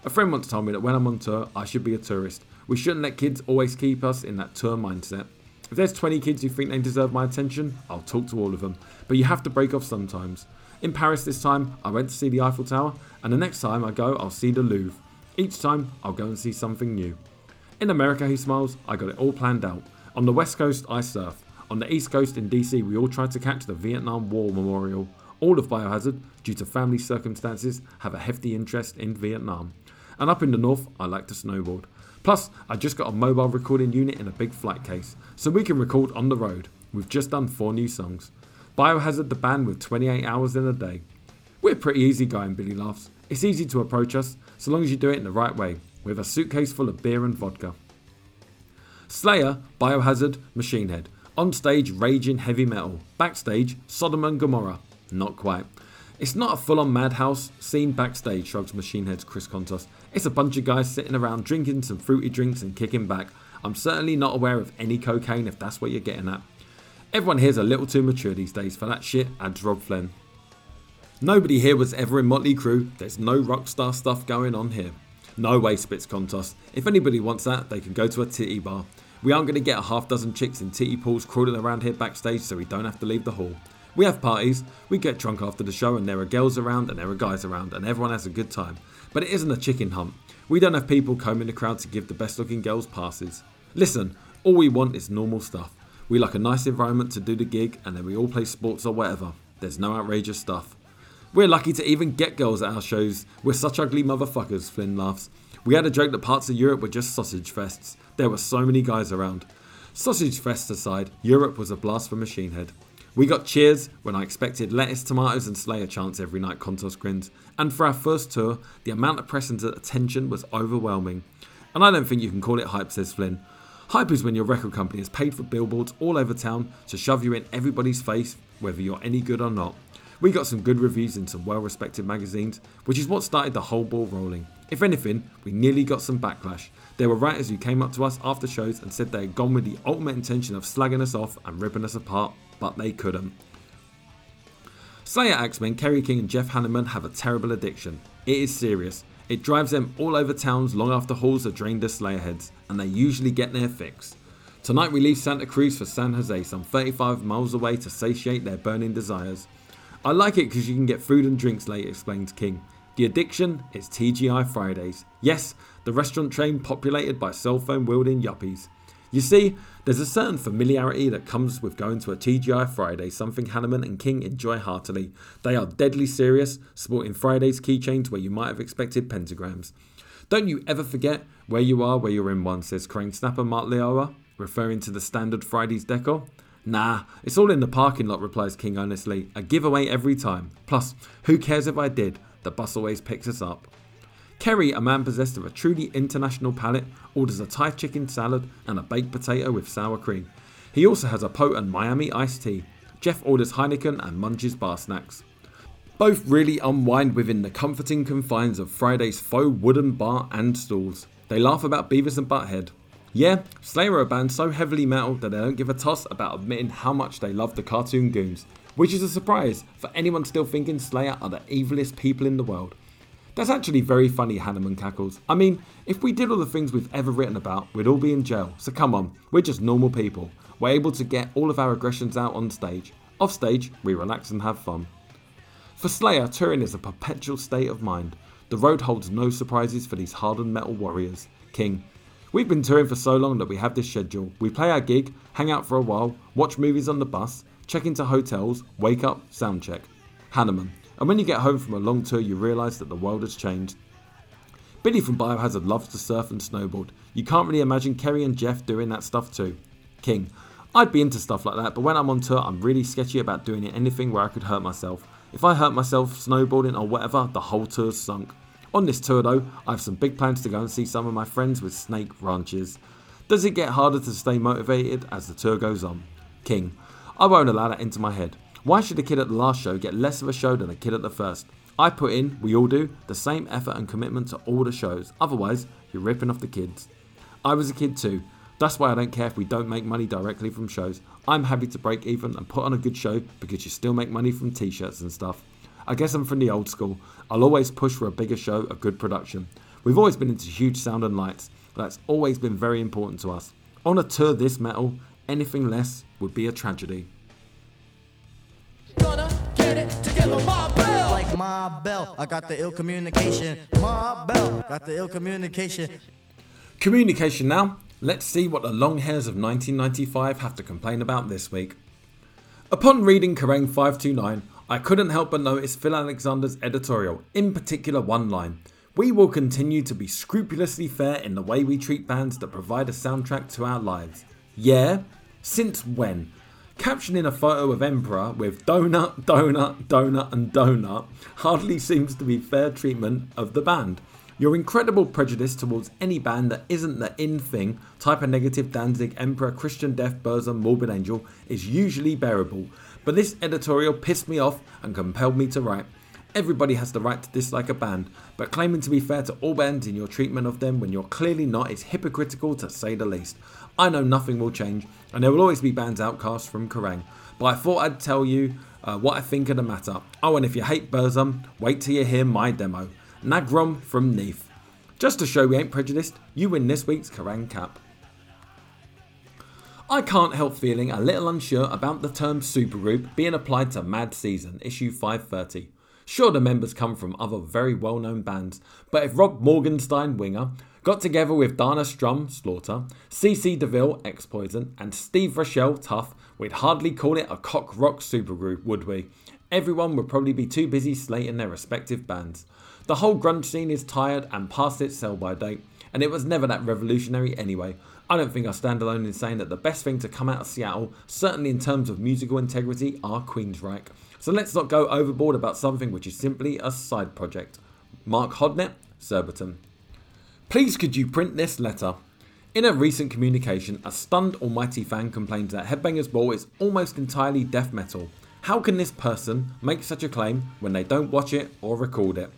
A friend once told me that when I'm on tour, I should be a tourist. We shouldn't let kids always keep us in that tour mindset. If there's 20 kids who think they deserve my attention, I'll talk to all of them. But you have to break off sometimes. In Paris this time, I went to see the Eiffel Tower, and the next time I go, I'll see the Louvre. Each time, I'll go and see something new. In America, he smiles, I got it all planned out. On the West Coast, I surf. On the East Coast in DC, we all tried to catch the Vietnam War Memorial. All of Biohazard, due to family circumstances, have a hefty interest in Vietnam. And up in the north, I like to snowboard. Plus, I just got a mobile recording unit in a big flight case, so we can record on the road. We've just done four new songs. Biohazard the band with 28 hours in a day. We're pretty easy going, Billy laughs. It's easy to approach us, so long as you do it in the right way, with a suitcase full of beer and vodka. Slayer, Biohazard, Machine Head. On stage, raging heavy metal. Backstage, Sodom and Gomorrah. Not quite. It's not a full on madhouse scene backstage, shrugs Machine Head's Chris Kontos. It's a bunch of guys sitting around drinking some fruity drinks and kicking back. I'm certainly not aware of any cocaine if that's what you're getting at. Everyone here's a little too mature these days for that shit, adds Robb Flynn. Nobody here was ever in Motley Crue, there's no rock star stuff going on here. No way, spits Kontos. If anybody wants that, they can go to a titty bar. We aren't going to get a half dozen chicks in titty pools crawling around here backstage so we don't have to leave the hall. We have parties, we get drunk after the show, and there are girls around and there are guys around, and everyone has a good time. But it isn't a chicken hunt. We don't have people combing the crowd to give the best looking girls passes. Listen, all we want is normal stuff. We like a nice environment to do the gig, and then we all play sports or whatever. There's no outrageous stuff. We're lucky to even get girls at our shows. We're such ugly motherfuckers, Flynn laughs. We had a joke that parts of Europe were just sausage fests. There were so many guys around. Sausage fest aside, Europe was a blast for Machine Head. We got cheers when I expected lettuce, tomatoes, and Slayer chants every night, Kontos grins. And for our first tour, the amount of press and attention was overwhelming. And I don't think you can call it hype, says Flynn. Hype is when your record company has paid for billboards all over town to shove you in everybody's face, whether you're any good or not. We got some good reviews in some well respected magazines, which is what started the whole ball rolling. If anything, we nearly got some backlash. There were writers who came up to us after shows and said they had gone with the ultimate intention of slagging us off and ripping us apart but they couldn't. Slayer Axemen, Kerry King, and Jeff Hanneman have a terrible addiction. It is serious. It drives them all over towns long after halls are drained of Slayer heads, and they usually get their fix. Tonight we leave Santa Cruz for San Jose, some 35 miles away to satiate their burning desires. I like it because you can get food and drinks late, explains King. The addiction is TGI Fridays. Yes, the restaurant chain populated by cell phone wielding yuppies. You see, there's a certain familiarity that comes with going to a TGI Friday, something Hanneman and King enjoy heartily. They are deadly serious, sporting Friday's keychains where you might have expected pentagrams. Don't you ever forget where you are where you're in one, says Crane Snapper Mark Leialoha, referring to the standard Friday's decor. Nah, it's all in the parking lot, replies King honestly. A giveaway every time. Plus, who cares if I did? The bus always picks us up. Kerry, a man possessed of a truly international palate, orders a Thai chicken salad and a baked potato with sour cream. He also has a potent Miami iced tea. Jeff orders Heineken and munches bar snacks. Both really unwind within the comforting confines of Friday's faux wooden bar and stalls. They laugh about Beavis and Butthead. Yeah, Slayer are a band so heavily metal that they don't give a toss about admitting how much they love the cartoon goons, which is a surprise for anyone still thinking Slayer are the evilest people in the world. That's actually very funny, Hanneman cackles. I mean, if we did all the things we've ever written about, we'd all be in jail. So come on, we're just normal people. We're able to get all of our aggressions out on stage. Off stage, we relax and have fun. For Slayer, touring is a perpetual state of mind. The road holds no surprises for these hardened metal warriors. King. We've been touring for so long that we have this schedule. We play our gig, hang out for a while, watch movies on the bus, check into hotels, wake up, sound check. Hanneman. And when you get home from a long tour, you realise that the world has changed. Billy from Biohazard loves to surf and snowboard. You can't really imagine Kerry and Jeff doing that stuff too. King. I'd be into stuff like that, but when I'm on tour, I'm really sketchy about doing anything where I could hurt myself. If I hurt myself snowboarding or whatever, the whole tour's sunk. On this tour though, I have some big plans to go and see some of my friends with snake ranches. Does it get harder to stay motivated as the tour goes on? King. I won't allow that into my head. Why should a kid at the last show get less of a show than a kid at the first? I put in, we all do, the same effort and commitment to all the shows. Otherwise, you're ripping off the kids. I was a kid too. That's why I don't care if we don't make money directly from shows. I'm happy to break even and put on a good show because you still make money from t shirts and stuff. I guess I'm from the old school. I'll always push for a bigger show, a good production. We've always been into huge sound and lights. That's always been very important to us. On a tour this metal, anything less would be a tragedy. Gonna get it together, my bell. Like my bell, I got the ill communication. My bell, got the ill communication. Communication now. Let's see what the long hairs of 1995 have to complain about this week. Upon reading Kerrang 529, I couldn't help but notice Phil Alexander's editorial, in particular one line. We will continue to be scrupulously fair in the way we treat bands that provide a soundtrack to our lives. Yeah? Since when? Captioning a photo of Emperor with donut, donut, donut, and donut hardly seems to be fair treatment of the band. Your incredible prejudice towards any band that isn't the in thing, Type O Negative Danzig, Emperor, Christian Death, Burzum, Morbid Angel, is usually bearable. But this editorial pissed me off and compelled me to write. Everybody has the right to dislike a band, but claiming to be fair to all bands in your treatment of them when you're clearly not is hypocritical to say the least. I know nothing will change, and there will always be bands outcast from Kerrang, but I thought I'd tell you uh, what I think of the matter. Oh, and if you hate Burzum, wait till you hear my demo. Nagrom from Neath. Just to show we ain't prejudiced, you win this week's Kerrang cap. I can't help feeling a little unsure about the term supergroup being applied to Mad Season, issue 530. Sure, the members come from other very well known bands, but if Rod Morgenstein, winger, got together with Dana Strum, Slaughter, CC DeVille, Ex Poison, and Steve Rachelle, Tuff, we'd hardly call it a cock rock supergroup, would we? Everyone would probably be too busy slating their respective bands. The whole grunge scene is tired and past its sell by date, and it was never that revolutionary anyway. I don't think I stand alone in saying that the best thing to come out of Seattle, certainly in terms of musical integrity, are Queensryche. So let's not go overboard about something which is simply a side project. Mark Hodnett, Surbiton. Please could you print this letter? In a recent communication, a stunned Almighty fan complains that Headbangers Ball is almost entirely death metal. How can this person make such a claim when they don't watch it or record it?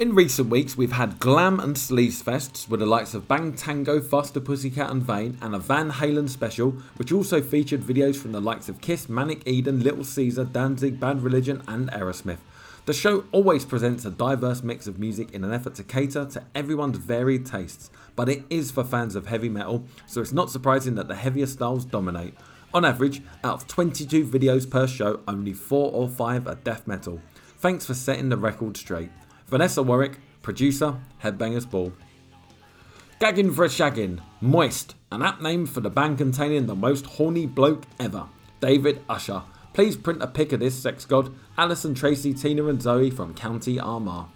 In recent weeks, we've had glam and sleaze fests with the likes of Bang Tango, Faster Pussycat and Vain, and a Van Halen special, which also featured videos from the likes of Kiss, Manic Eden, Little Caesar, Danzig, Bad Religion, and Aerosmith. The show always presents a diverse mix of music in an effort to cater to everyone's varied tastes, but it is for fans of heavy metal, so it's not surprising that the heavier styles dominate. On average, out of 22 videos per show, only 4 or 5 are death metal. Thanks for setting the record straight. Vanessa Warwick, producer, Headbangers Ball. Gagging for a Shaggin', Moist, an apt name for the band containing the most horny bloke ever, David Usher. Please print a pic of this sex god, Alison Tracy, Tina and Zoe from County Armagh.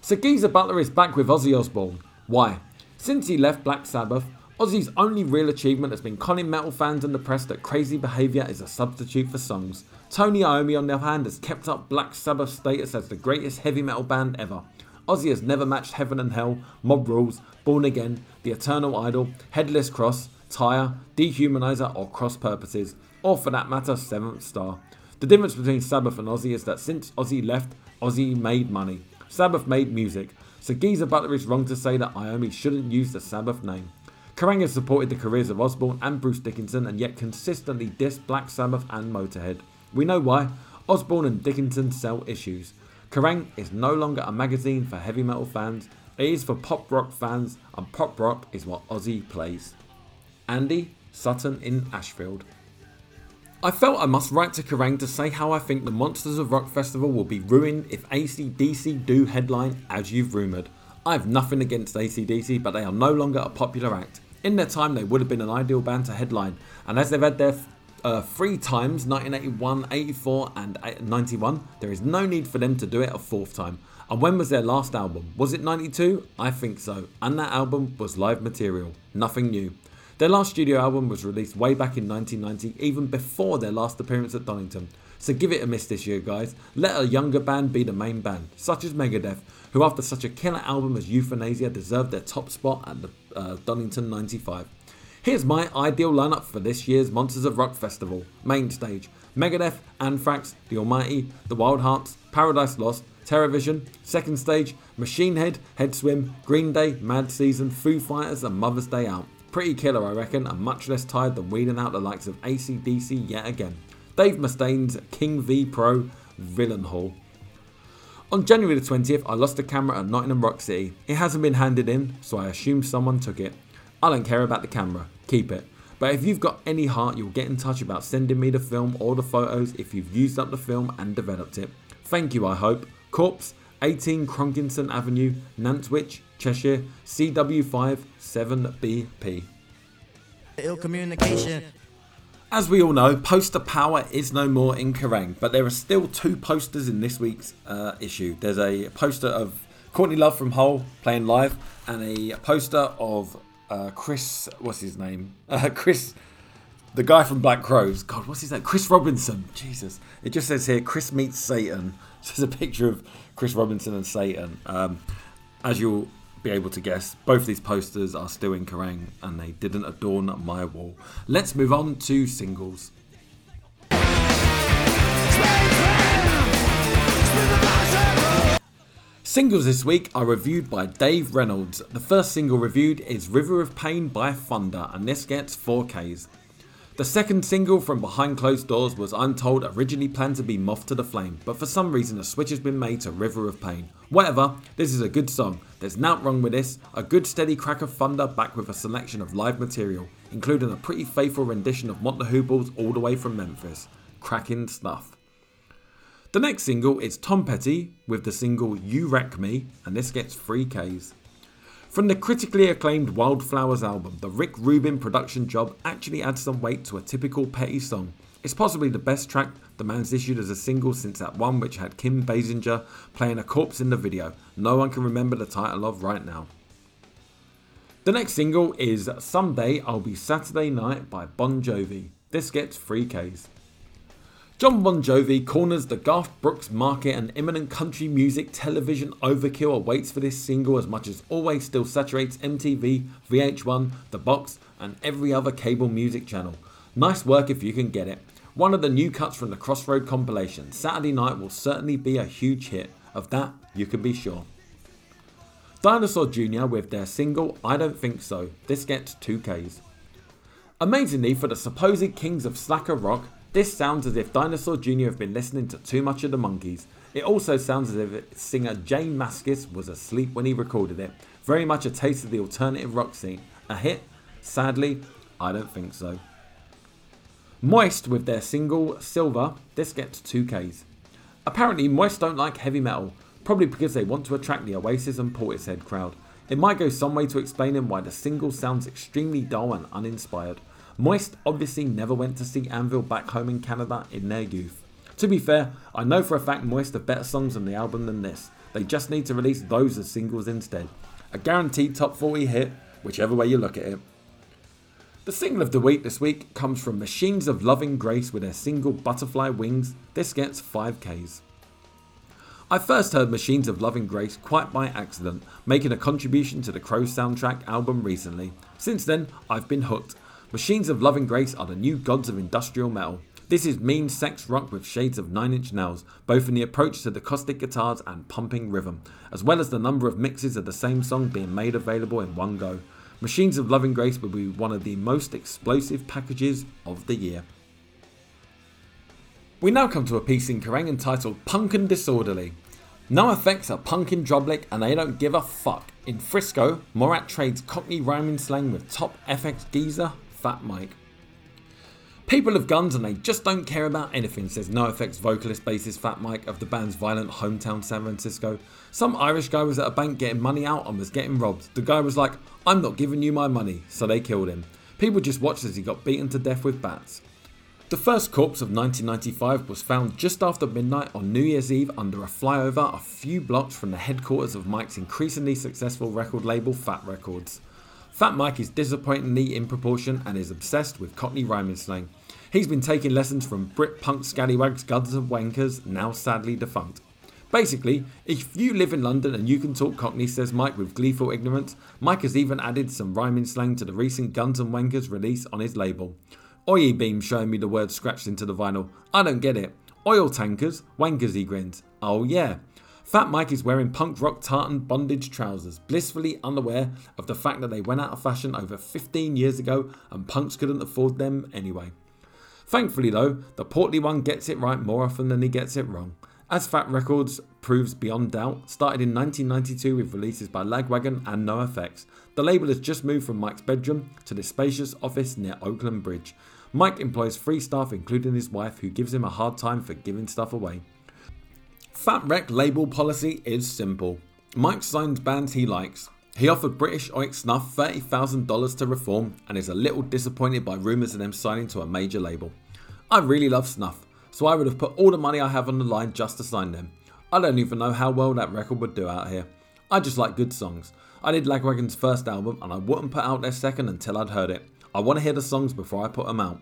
Sir Geezer Butler is back with Ozzy Osbourne. Why? Since he left Black Sabbath, Ozzy's only real achievement has been conning metal fans and the press that crazy behaviour is a substitute for songs. Tony Iommi, on the other hand, has kept up Black Sabbath's status as the greatest heavy metal band ever. Ozzy has never matched Heaven and Hell, Mob Rules, Born Again, The Eternal Idol, Headless Cross, Tyr, Dehumanizer, or Cross Purposes, or for that matter, Seventh Star. The difference between Sabbath and Ozzy is that since Ozzy left, Ozzy made money. Sabbath made music. So Geezer Butler is wrong to say that Iommi shouldn't use the Sabbath name. Kerrang has supported the careers of Osbourne and Bruce Dickinson and yet consistently dissed Black Sabbath and Motorhead. We know why. Osbourne and Dickinson sell issues. Kerrang is no longer a magazine for heavy metal fans, it is for pop rock fans, and pop rock is what Ozzy plays. Andy Sutton in Ashfield. I felt I must write to Kerrang to say how I think the Monsters of Rock Festival will be ruined if ACDC do headline as you've rumoured. I have nothing against ACDC, but they are no longer a popular act. In their time, they would have been an ideal band to headline, and as they've had their uh, three times 1981, 84, and 91. There is no need for them to do it a fourth time. And when was their last album? Was it 92? I think so. And that album was live material, nothing new. Their last studio album was released way back in 1990, even before their last appearance at Donington. So give it a miss this year, guys. Let a younger band be the main band, such as Megadeth, who after such a killer album as Youthanasia deserved their top spot at the uh, Donington 95. Here's my ideal lineup for this year's Monsters of Rock Festival. Main stage Megadeth, Anthrax, The Almighty, The Wild Hearts, Paradise Lost, Terrorvision. Second stage Machine Head, Headswim, Green Day, Mad Season, Foo Fighters, and Mother's Day Out. Pretty killer, I reckon, and much less tired than weeding out the likes of ACDC yet again. Dave Mustaine's King V Pro, Villain Hall. On January the 20th, I lost a camera at Nottingham Rock City. It hasn't been handed in, so I assume someone took it. I don't care about the camera keep it. But if you've got any heart, you'll get in touch about sending me the film or the photos if you've used up the film and developed it. Thank you, I hope. Corpse, 18 Cronkinson Avenue, Nantwich, Cheshire, CW5 7BP. Ill communication. As we all know, poster power is no more in Kerrang, but there are still two posters in this week's uh, issue. There's a poster of Courtney Love from Hole playing live, and a poster of uh, Chris, what's his name? Uh, Chris, the guy from Black Crowes. God, what's his name? Chris Robinson. Jesus. It just says here, Chris meets Satan. There's a picture of Chris Robinson and Satan. Um, as you'll be able to guess, both these posters are still in Kerrang and they didn't adorn my wall. Let's move on to singles. Singles this week are reviewed by Dave Reynolds. The first single reviewed is River of Pain by Thunder, and this gets 4Ks. The second single from Behind Closed Doors was Untold originally planned to be Moth to the Flame, but for some reason a switch has been made to River of Pain. Whatever, this is a good song. There's nothing wrong with this. A good steady crack of thunder back with a selection of live material, including a pretty faithful rendition of Mott the all the way from Memphis. Cracking stuff. The next single is Tom Petty with the single You Wreck Me, and this gets 3Ks. From the critically acclaimed Wildflowers album, the Rick Rubin production job actually adds some weight to a typical Petty song. It's possibly the best track the man's issued as a single since that one which had Kim Basinger playing a corpse in the video. No one can remember the title of right now. The next single is Someday I'll Be Saturday Night by Bon Jovi. This gets 3Ks. Jon Bon Jovi corners the Garth Brooks market and imminent country music television overkill awaits for this single as much as always still saturates MTV, VH1, The Box, and every other cable music channel. Nice work if you can get it. One of the new cuts from the Crossroad compilation, Saturday Night will certainly be a huge hit. Of that, you can be sure. Dinosaur Jr. with their single I Don't Think So. This gets 2Ks. Amazingly, for the supposed kings of slacker rock, this sounds as if Dinosaur Jr. have been listening to too much of the Monkees. It also sounds as if singer J Mascis was asleep when he recorded it. Very much a taste of the alternative rock scene. A hit? Sadly, I don't think so. Moist with their single Silver, this gets 2Ks. Apparently, Moist don't like heavy metal, probably because they want to attract the Oasis and Portishead crowd. It might go some way to explaining why the single sounds extremely dull and uninspired. Moist obviously never went to see Anvil back home in Canada in their youth. To be fair, I know for a fact Moist have better songs on the album than this. They just need to release those as singles instead. A guaranteed top 40 hit, whichever way you look at it. The single of the week this week comes from Machines of Loving Grace with their single Butterfly Wings. This gets 5Ks. I first heard Machines of Loving Grace quite by accident, making a contribution to the Crow soundtrack album recently. Since then, I've been hooked. Machines of Loving Grace are the new gods of industrial metal. This is mean sex rock with shades of Nine Inch Nails, both in the approach to the caustic guitars and pumping rhythm, as well as the number of mixes of the same song being made available in one go. Machines of Loving Grace will be one of the most explosive packages of the year. We now come to a piece in Kerrang entitled Punk and Disorderly. NOFX are punk in Drublic and they don't give a fuck. In Frisco, Morat trades Cockney rhyming slang with top FX geezer, Fat Mike. People have guns and they just don't care about anything, says NOFX vocalist bassist Fat Mike of the band's violent hometown San Francisco. Some Irish guy was at a bank getting money out and was getting robbed. The guy was like, I'm not giving you my money, so they killed him. People just watched as he got beaten to death with bats. The first corpse of 1995 was found just after midnight on New Year's Eve under a flyover a few blocks from the headquarters of Mike's increasingly successful record label Fat Wreck Chords. Fat Mike is disappointingly in proportion and is obsessed with Cockney rhyming slang. He's been taking lessons from Brit punk scallywags Guns and Wankers, now sadly defunct. Basically, if you live in London and you can talk Cockney, says Mike with gleeful ignorance, Mike has even added some rhyming slang to the recent Guns and Wankers release on his label. Oye beam showing me the word scratched into the vinyl. I don't get it. Oil tankers, wankers, he grins. Oh yeah. Fat Mike is wearing punk rock tartan bondage trousers, blissfully unaware of the fact that they went out of fashion over 15 years ago and punks couldn't afford them anyway. Thankfully, though, the portly one gets it right more often than he gets it wrong. As Fat Wreck Chords proves beyond doubt, started in 1992 with releases by Lagwagon and NOFX, the label has just moved from Mike's bedroom to the spacious office near Oakland Bridge, Mike employs three staff, including his wife, who gives him a hard time for giving stuff away. Fat Wreck label policy is simple. Mike signs bands he likes. He offered British Oik Snuff $30,000 to reform and is a little disappointed by rumours of them signing to a major label. I really love Snuff, so I would have put all the money I have on the line just to sign them. I don't even know how well that record would do out here. I just like good songs. I did Lagwagon's first album and I wouldn't put out their second until I'd heard it. I want to hear the songs before I put them out.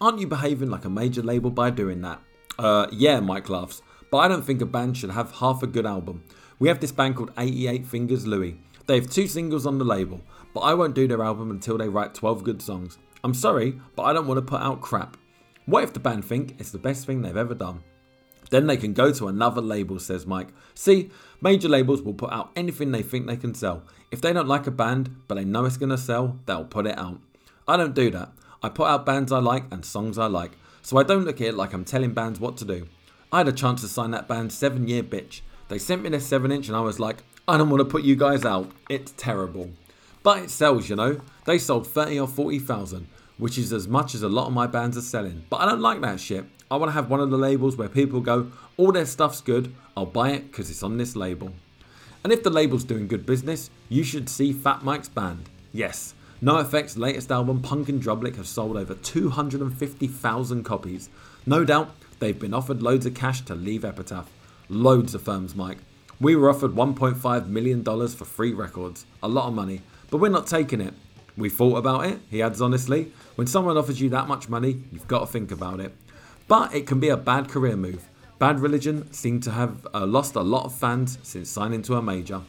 Aren't you behaving like a major label by doing that? Uh, yeah, Mike laughs, but I don't think a band should have half a good album. We have this band called 88 Fingers Louie. They have two singles on the label, but I won't do their album until they write 12 good songs. I'm sorry, but I don't want to put out crap. What if the band think it's the best thing they've ever done? Then they can go to another label, says Mike. See, major labels will put out anything they think they can sell. If they don't like a band, but they know it's going to sell, they'll put it out. I don't do that. I put out bands I like and songs I like, so I don't look at it like I'm telling bands what to do. I had a chance to sign that band 7 Year Bitch. They sent me their 7 inch and I was like, I don't want to put you guys out. It's terrible. But it sells, you know. They sold 30 or 40,000, which is as much as a lot of my bands are selling. But I don't like that shit. I want to have one of the labels where people go, all their stuff's good, I'll buy it because it's on this label. And if the label's doing good business, you should see Fat Mike's band. Yes, NOFX's latest album, Punk in Drublic, has sold over 250,000 copies. No doubt, they've been offered loads of cash to leave Epitaph. Loads of firms, Mike. We were offered $1.5 million for free records. A lot of money. But we're not taking it. We thought about it, he adds honestly. When someone offers you that much money, you've got to think about it. But it can be a bad career move. Bad Religion seem to have uh, lost a lot of fans since signing to a major.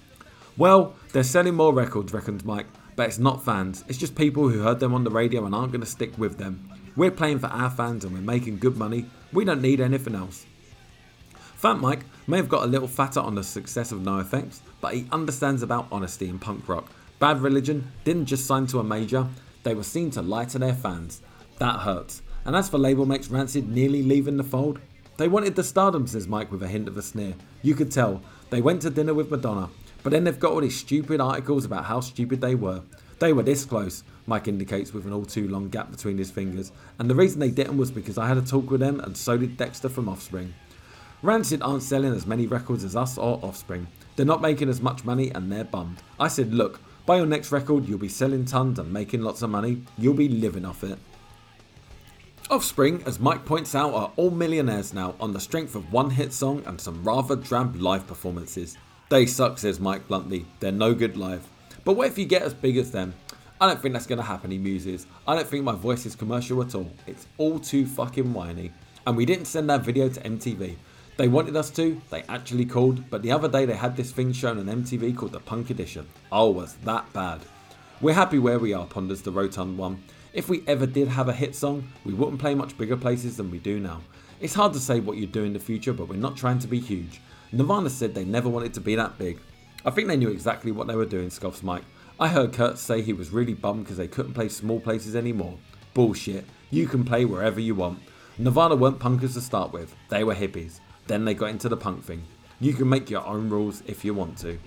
Well, they're selling more records, reckons Mike, but it's not fans, it's just people who heard them on the radio and aren't going to stick with them. We're playing for our fans and we're making good money, we don't need anything else. Fat Mike may have got a little fatter on the success of NOFX, but he understands about honesty in punk rock. Bad Religion didn't just sign to a major, they were seen to lie to their fans. That hurts. And as for label mates Rancid nearly leaving the fold, they wanted the stardom, says Mike with a hint of a sneer. You could tell. They went to dinner with Madonna. But then they've got all these stupid articles about how stupid they were. They were this close, Mike indicates with an all too long gap between his fingers, and the reason they didn't was because I had a talk with them and so did Dexter from Offspring. Rancid aren't selling as many records as us or Offspring, They're not making as much money and they're bummed. I said, look, by your next record, you'll be selling tons and making lots of money. You'll be living off it. Offspring, as Mike points out, are all millionaires now on the strength of one hit song and some rather drab live performances. They suck, says Mike bluntly. They're no good live. But what if you get as big as them? I don't think that's going to happen, he muses. I don't think my voice is commercial at all. It's all too fucking whiny. And we didn't send that video to MTV. They wanted us to, they actually called, but the other day they had this thing shown on MTV called the Punk Edition. Oh, was that bad? We're happy where we are, ponders the Rotund one. If we ever did have a hit song, we wouldn't play much bigger places than we do now. It's hard to say what you'd do in the future, but we're not trying to be huge. Nirvana said they never wanted to be that big. I think they knew exactly what they were doing, scoffs Mike. I heard Kurt say he was really bummed because they couldn't play small places anymore. Bullshit. You can play wherever you want. Nirvana weren't punkers to start with, they were hippies. Then they got into the punk thing. You can make your own rules if you want to.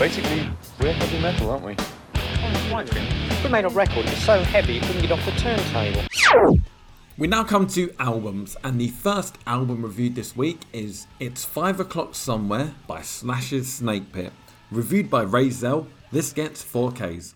Basically, we're heavy metal, aren't we? Oh, we made a record, it's so heavy it couldn't get off the turntable. We now come to albums, and the first album reviewed this week is It's 5 O'Clock Somewhere by Slash's Snake Pit. Reviewed by Ray Zell, this gets 4Ks.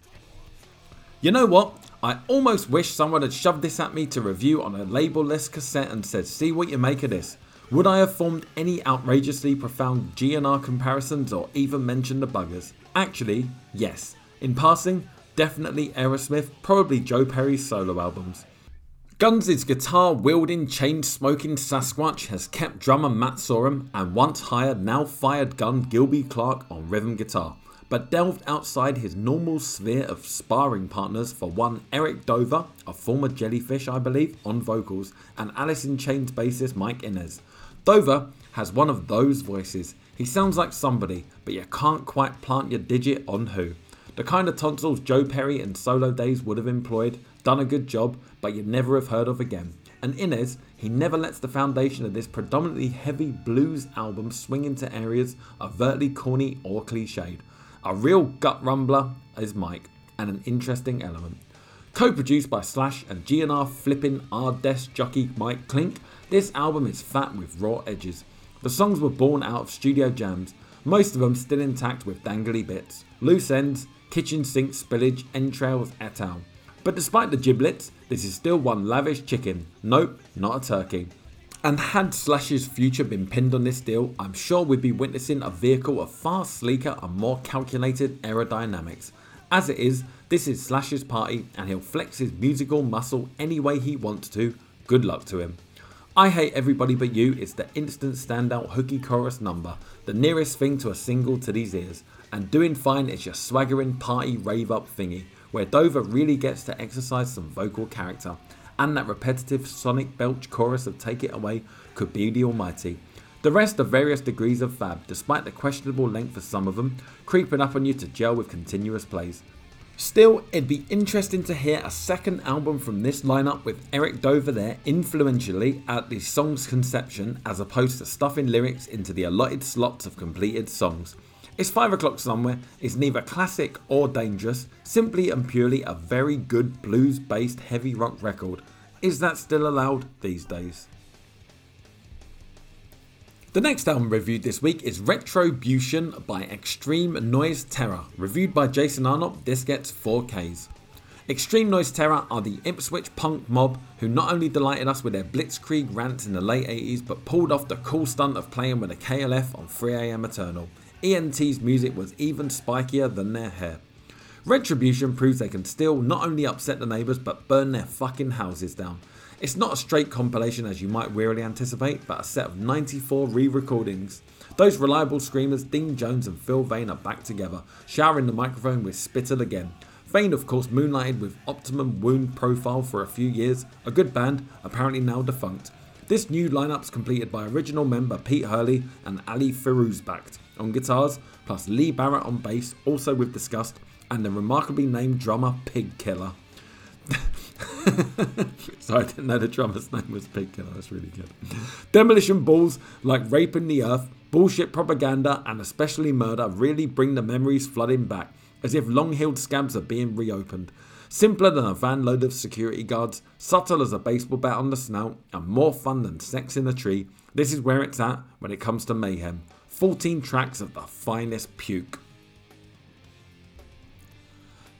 You know what? I almost wish someone had shoved this at me to review on a label-less cassette and said, see what you make of this. Would I have formed any outrageously profound GNR comparisons or even mentioned the buggers? Actually, yes. In passing, definitely Aerosmith, probably Joe Perry's solo albums. Guns' guitar wielding, chain smoking Sasquatch has kept drummer Matt Sorum and once hired, now fired gun Gilby Clarke on rhythm guitar, but delved outside his normal sphere of sparring partners for one Eric Dover, a former Jellyfish, I believe, on vocals, and Alice in Chains bassist Mike Inez. Dover has one of those voices. He sounds like somebody, but you can't quite plant your digit on who. The kind of tonsils Joe Perry in solo days would have employed, done a good job, you'd never have heard of again. And Inez, he never lets the foundation of this predominantly heavy blues album swing into areas overtly corny or cliched. A real gut rumbler is Mike, and an interesting element. Co-produced by Slash and GNR flipping R desk jockey Mike Clink, this album is fat with raw edges. The songs were born out of studio jams, most of them still intact with dangly bits, loose ends, kitchen sink spillage, entrails, et al. But despite the giblets, this is still one lavish chicken. Nope, not a turkey. And had Slash's future been pinned on this deal, I'm sure we'd be witnessing a vehicle of far sleeker and more calculated aerodynamics. As it is, this is Slash's party and he'll flex his musical muscle any way he wants to. Good luck to him. I Hate Everybody But You is the instant standout hooky chorus number, the nearest thing to a single to these ears, and Doing Fine is your swaggering party rave up thingy, where Dover really gets to exercise some vocal character, and that repetitive sonic belch chorus of Take It Away could be the almighty. The rest are various degrees of fab, despite the questionable length for some of them, creeping up on you to gel with continuous plays. Still, it'd be interesting to hear a second album from this lineup with Eric Dover there influentially at the song's conception as opposed to stuffing lyrics into the allotted slots of completed songs. It's 5 o'clock somewhere, it's neither classic or dangerous, simply and purely a very good blues based heavy rock record. Is that still allowed these days? The next album reviewed this week is Retribution by Extreme Noise Terror, reviewed by Jason Arnopp. This gets 4Ks. Extreme Noise Terror are the Ipswich punk mob who not only delighted us with their blitzkrieg rants in the late 80s but pulled off the cool stunt of playing with a KLF on 3am Eternal. ENT's music was even spikier than their hair. Retribution proves they can still not only upset the neighbours but burn their fucking houses down. It's not a straight compilation as you might wearily anticipate, but a set of 94 re recordings. Those reliable screamers, Dean Jones and Phil Vane, are back together, showering the microphone with spittle again. Vane, of course, moonlighted with Optimum Wound Profile for a few years, a good band, apparently now defunct. This new lineup's completed by original member Pete Hurley and Ali Firouzbakht on guitars, plus Lee Barrett on bass, also with Disgust, and the remarkably named drummer Pig Killer. Sorry, I didn't know the drummer's name was Pig Killer. That's really good. Demolition balls like raping the earth, bullshit propaganda, and especially murder really bring the memories flooding back, as if long healed scabs are being reopened. Simpler than a van load of security guards, subtle as a baseball bat on the snout, and more fun than sex in a tree, this is where it's at when it comes to mayhem. 14 tracks of the finest puke.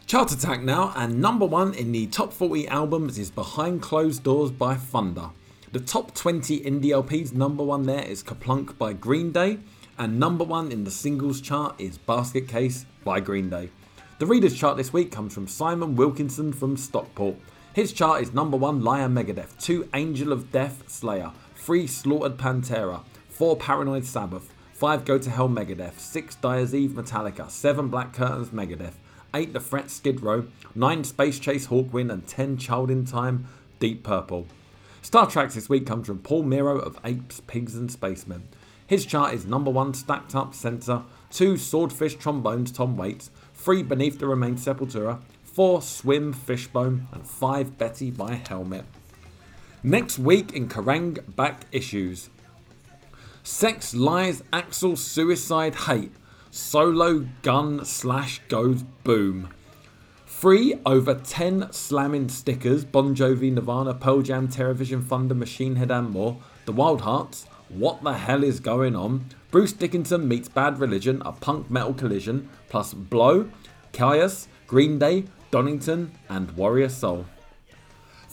Chart Attack now, and number one in the top 40 albums is Behind Closed Doors by Thunder. The top 20 indie LPs, number one there is Kerplunk by Green Day, and number one in the singles chart is Basket Case by Green Day. The Reader's chart this week comes from Simon Wilkinson from Stockport. His chart is number 1 Liar Megadeth, 2 Angel of Death Slayer, 3 Slaughtered Pantera, 4 Paranoid Sabbath, 5 Go to Hell Megadeth, 6 Dyer's Eve Metallica, 7 Black Curtains Megadeth, 8 The Threat Skid Row, 9 Space Chase Hawkwind, and 10 Child in Time Deep Purple. Star Tracks this week comes from Paul Miro of Apes, Pigs and Spacemen. His chart is number 1 Stacked Up Senser, 2 Swordfish Trombones Tom Waits, 3 Beneath the Remains Sepultura, 4 Swim Fishbone, and 5 Betty by Helmet. Next week in Kerrang Back Issues Sex, Lies, Axl, Suicide, Hate. Solo gun slash goes boom. Free over 10 slamming stickers Bon Jovi, Nirvana, Pearl Jam, Terrorvision, Thunder, Machine Head, and more. The Wild Hearts. What the hell is going on? Bruce Dickinson meets Bad Religion, a punk metal collision, plus Blow, Kyuss, Green Day, Donington, and Warrior Soul.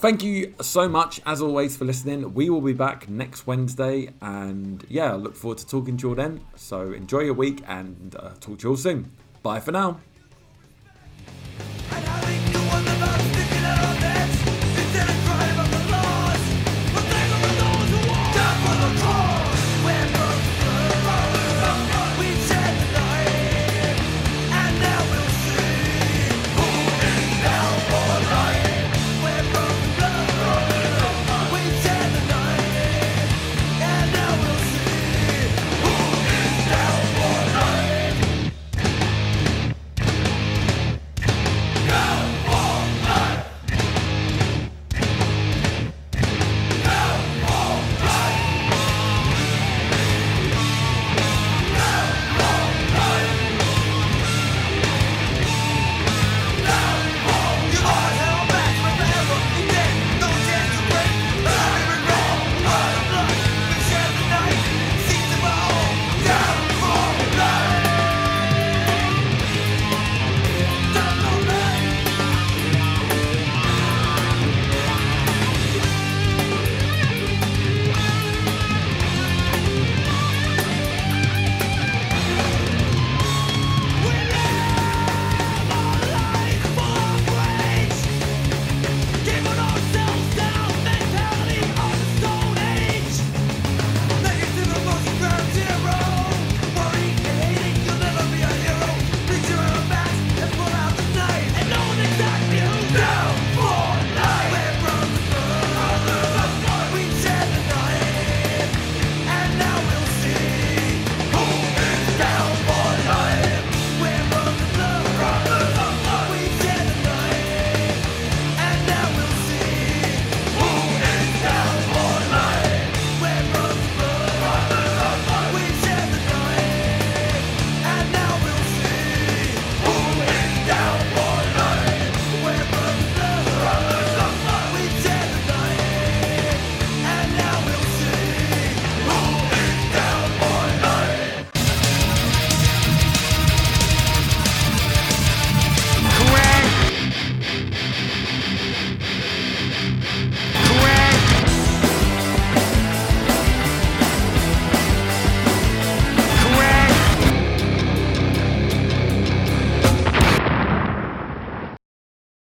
Thank you so much, as always, for listening. We will be back next Wednesday, and yeah, I look forward to talking to you all then. So enjoy your week, and uh, talk to you all soon. Bye for now.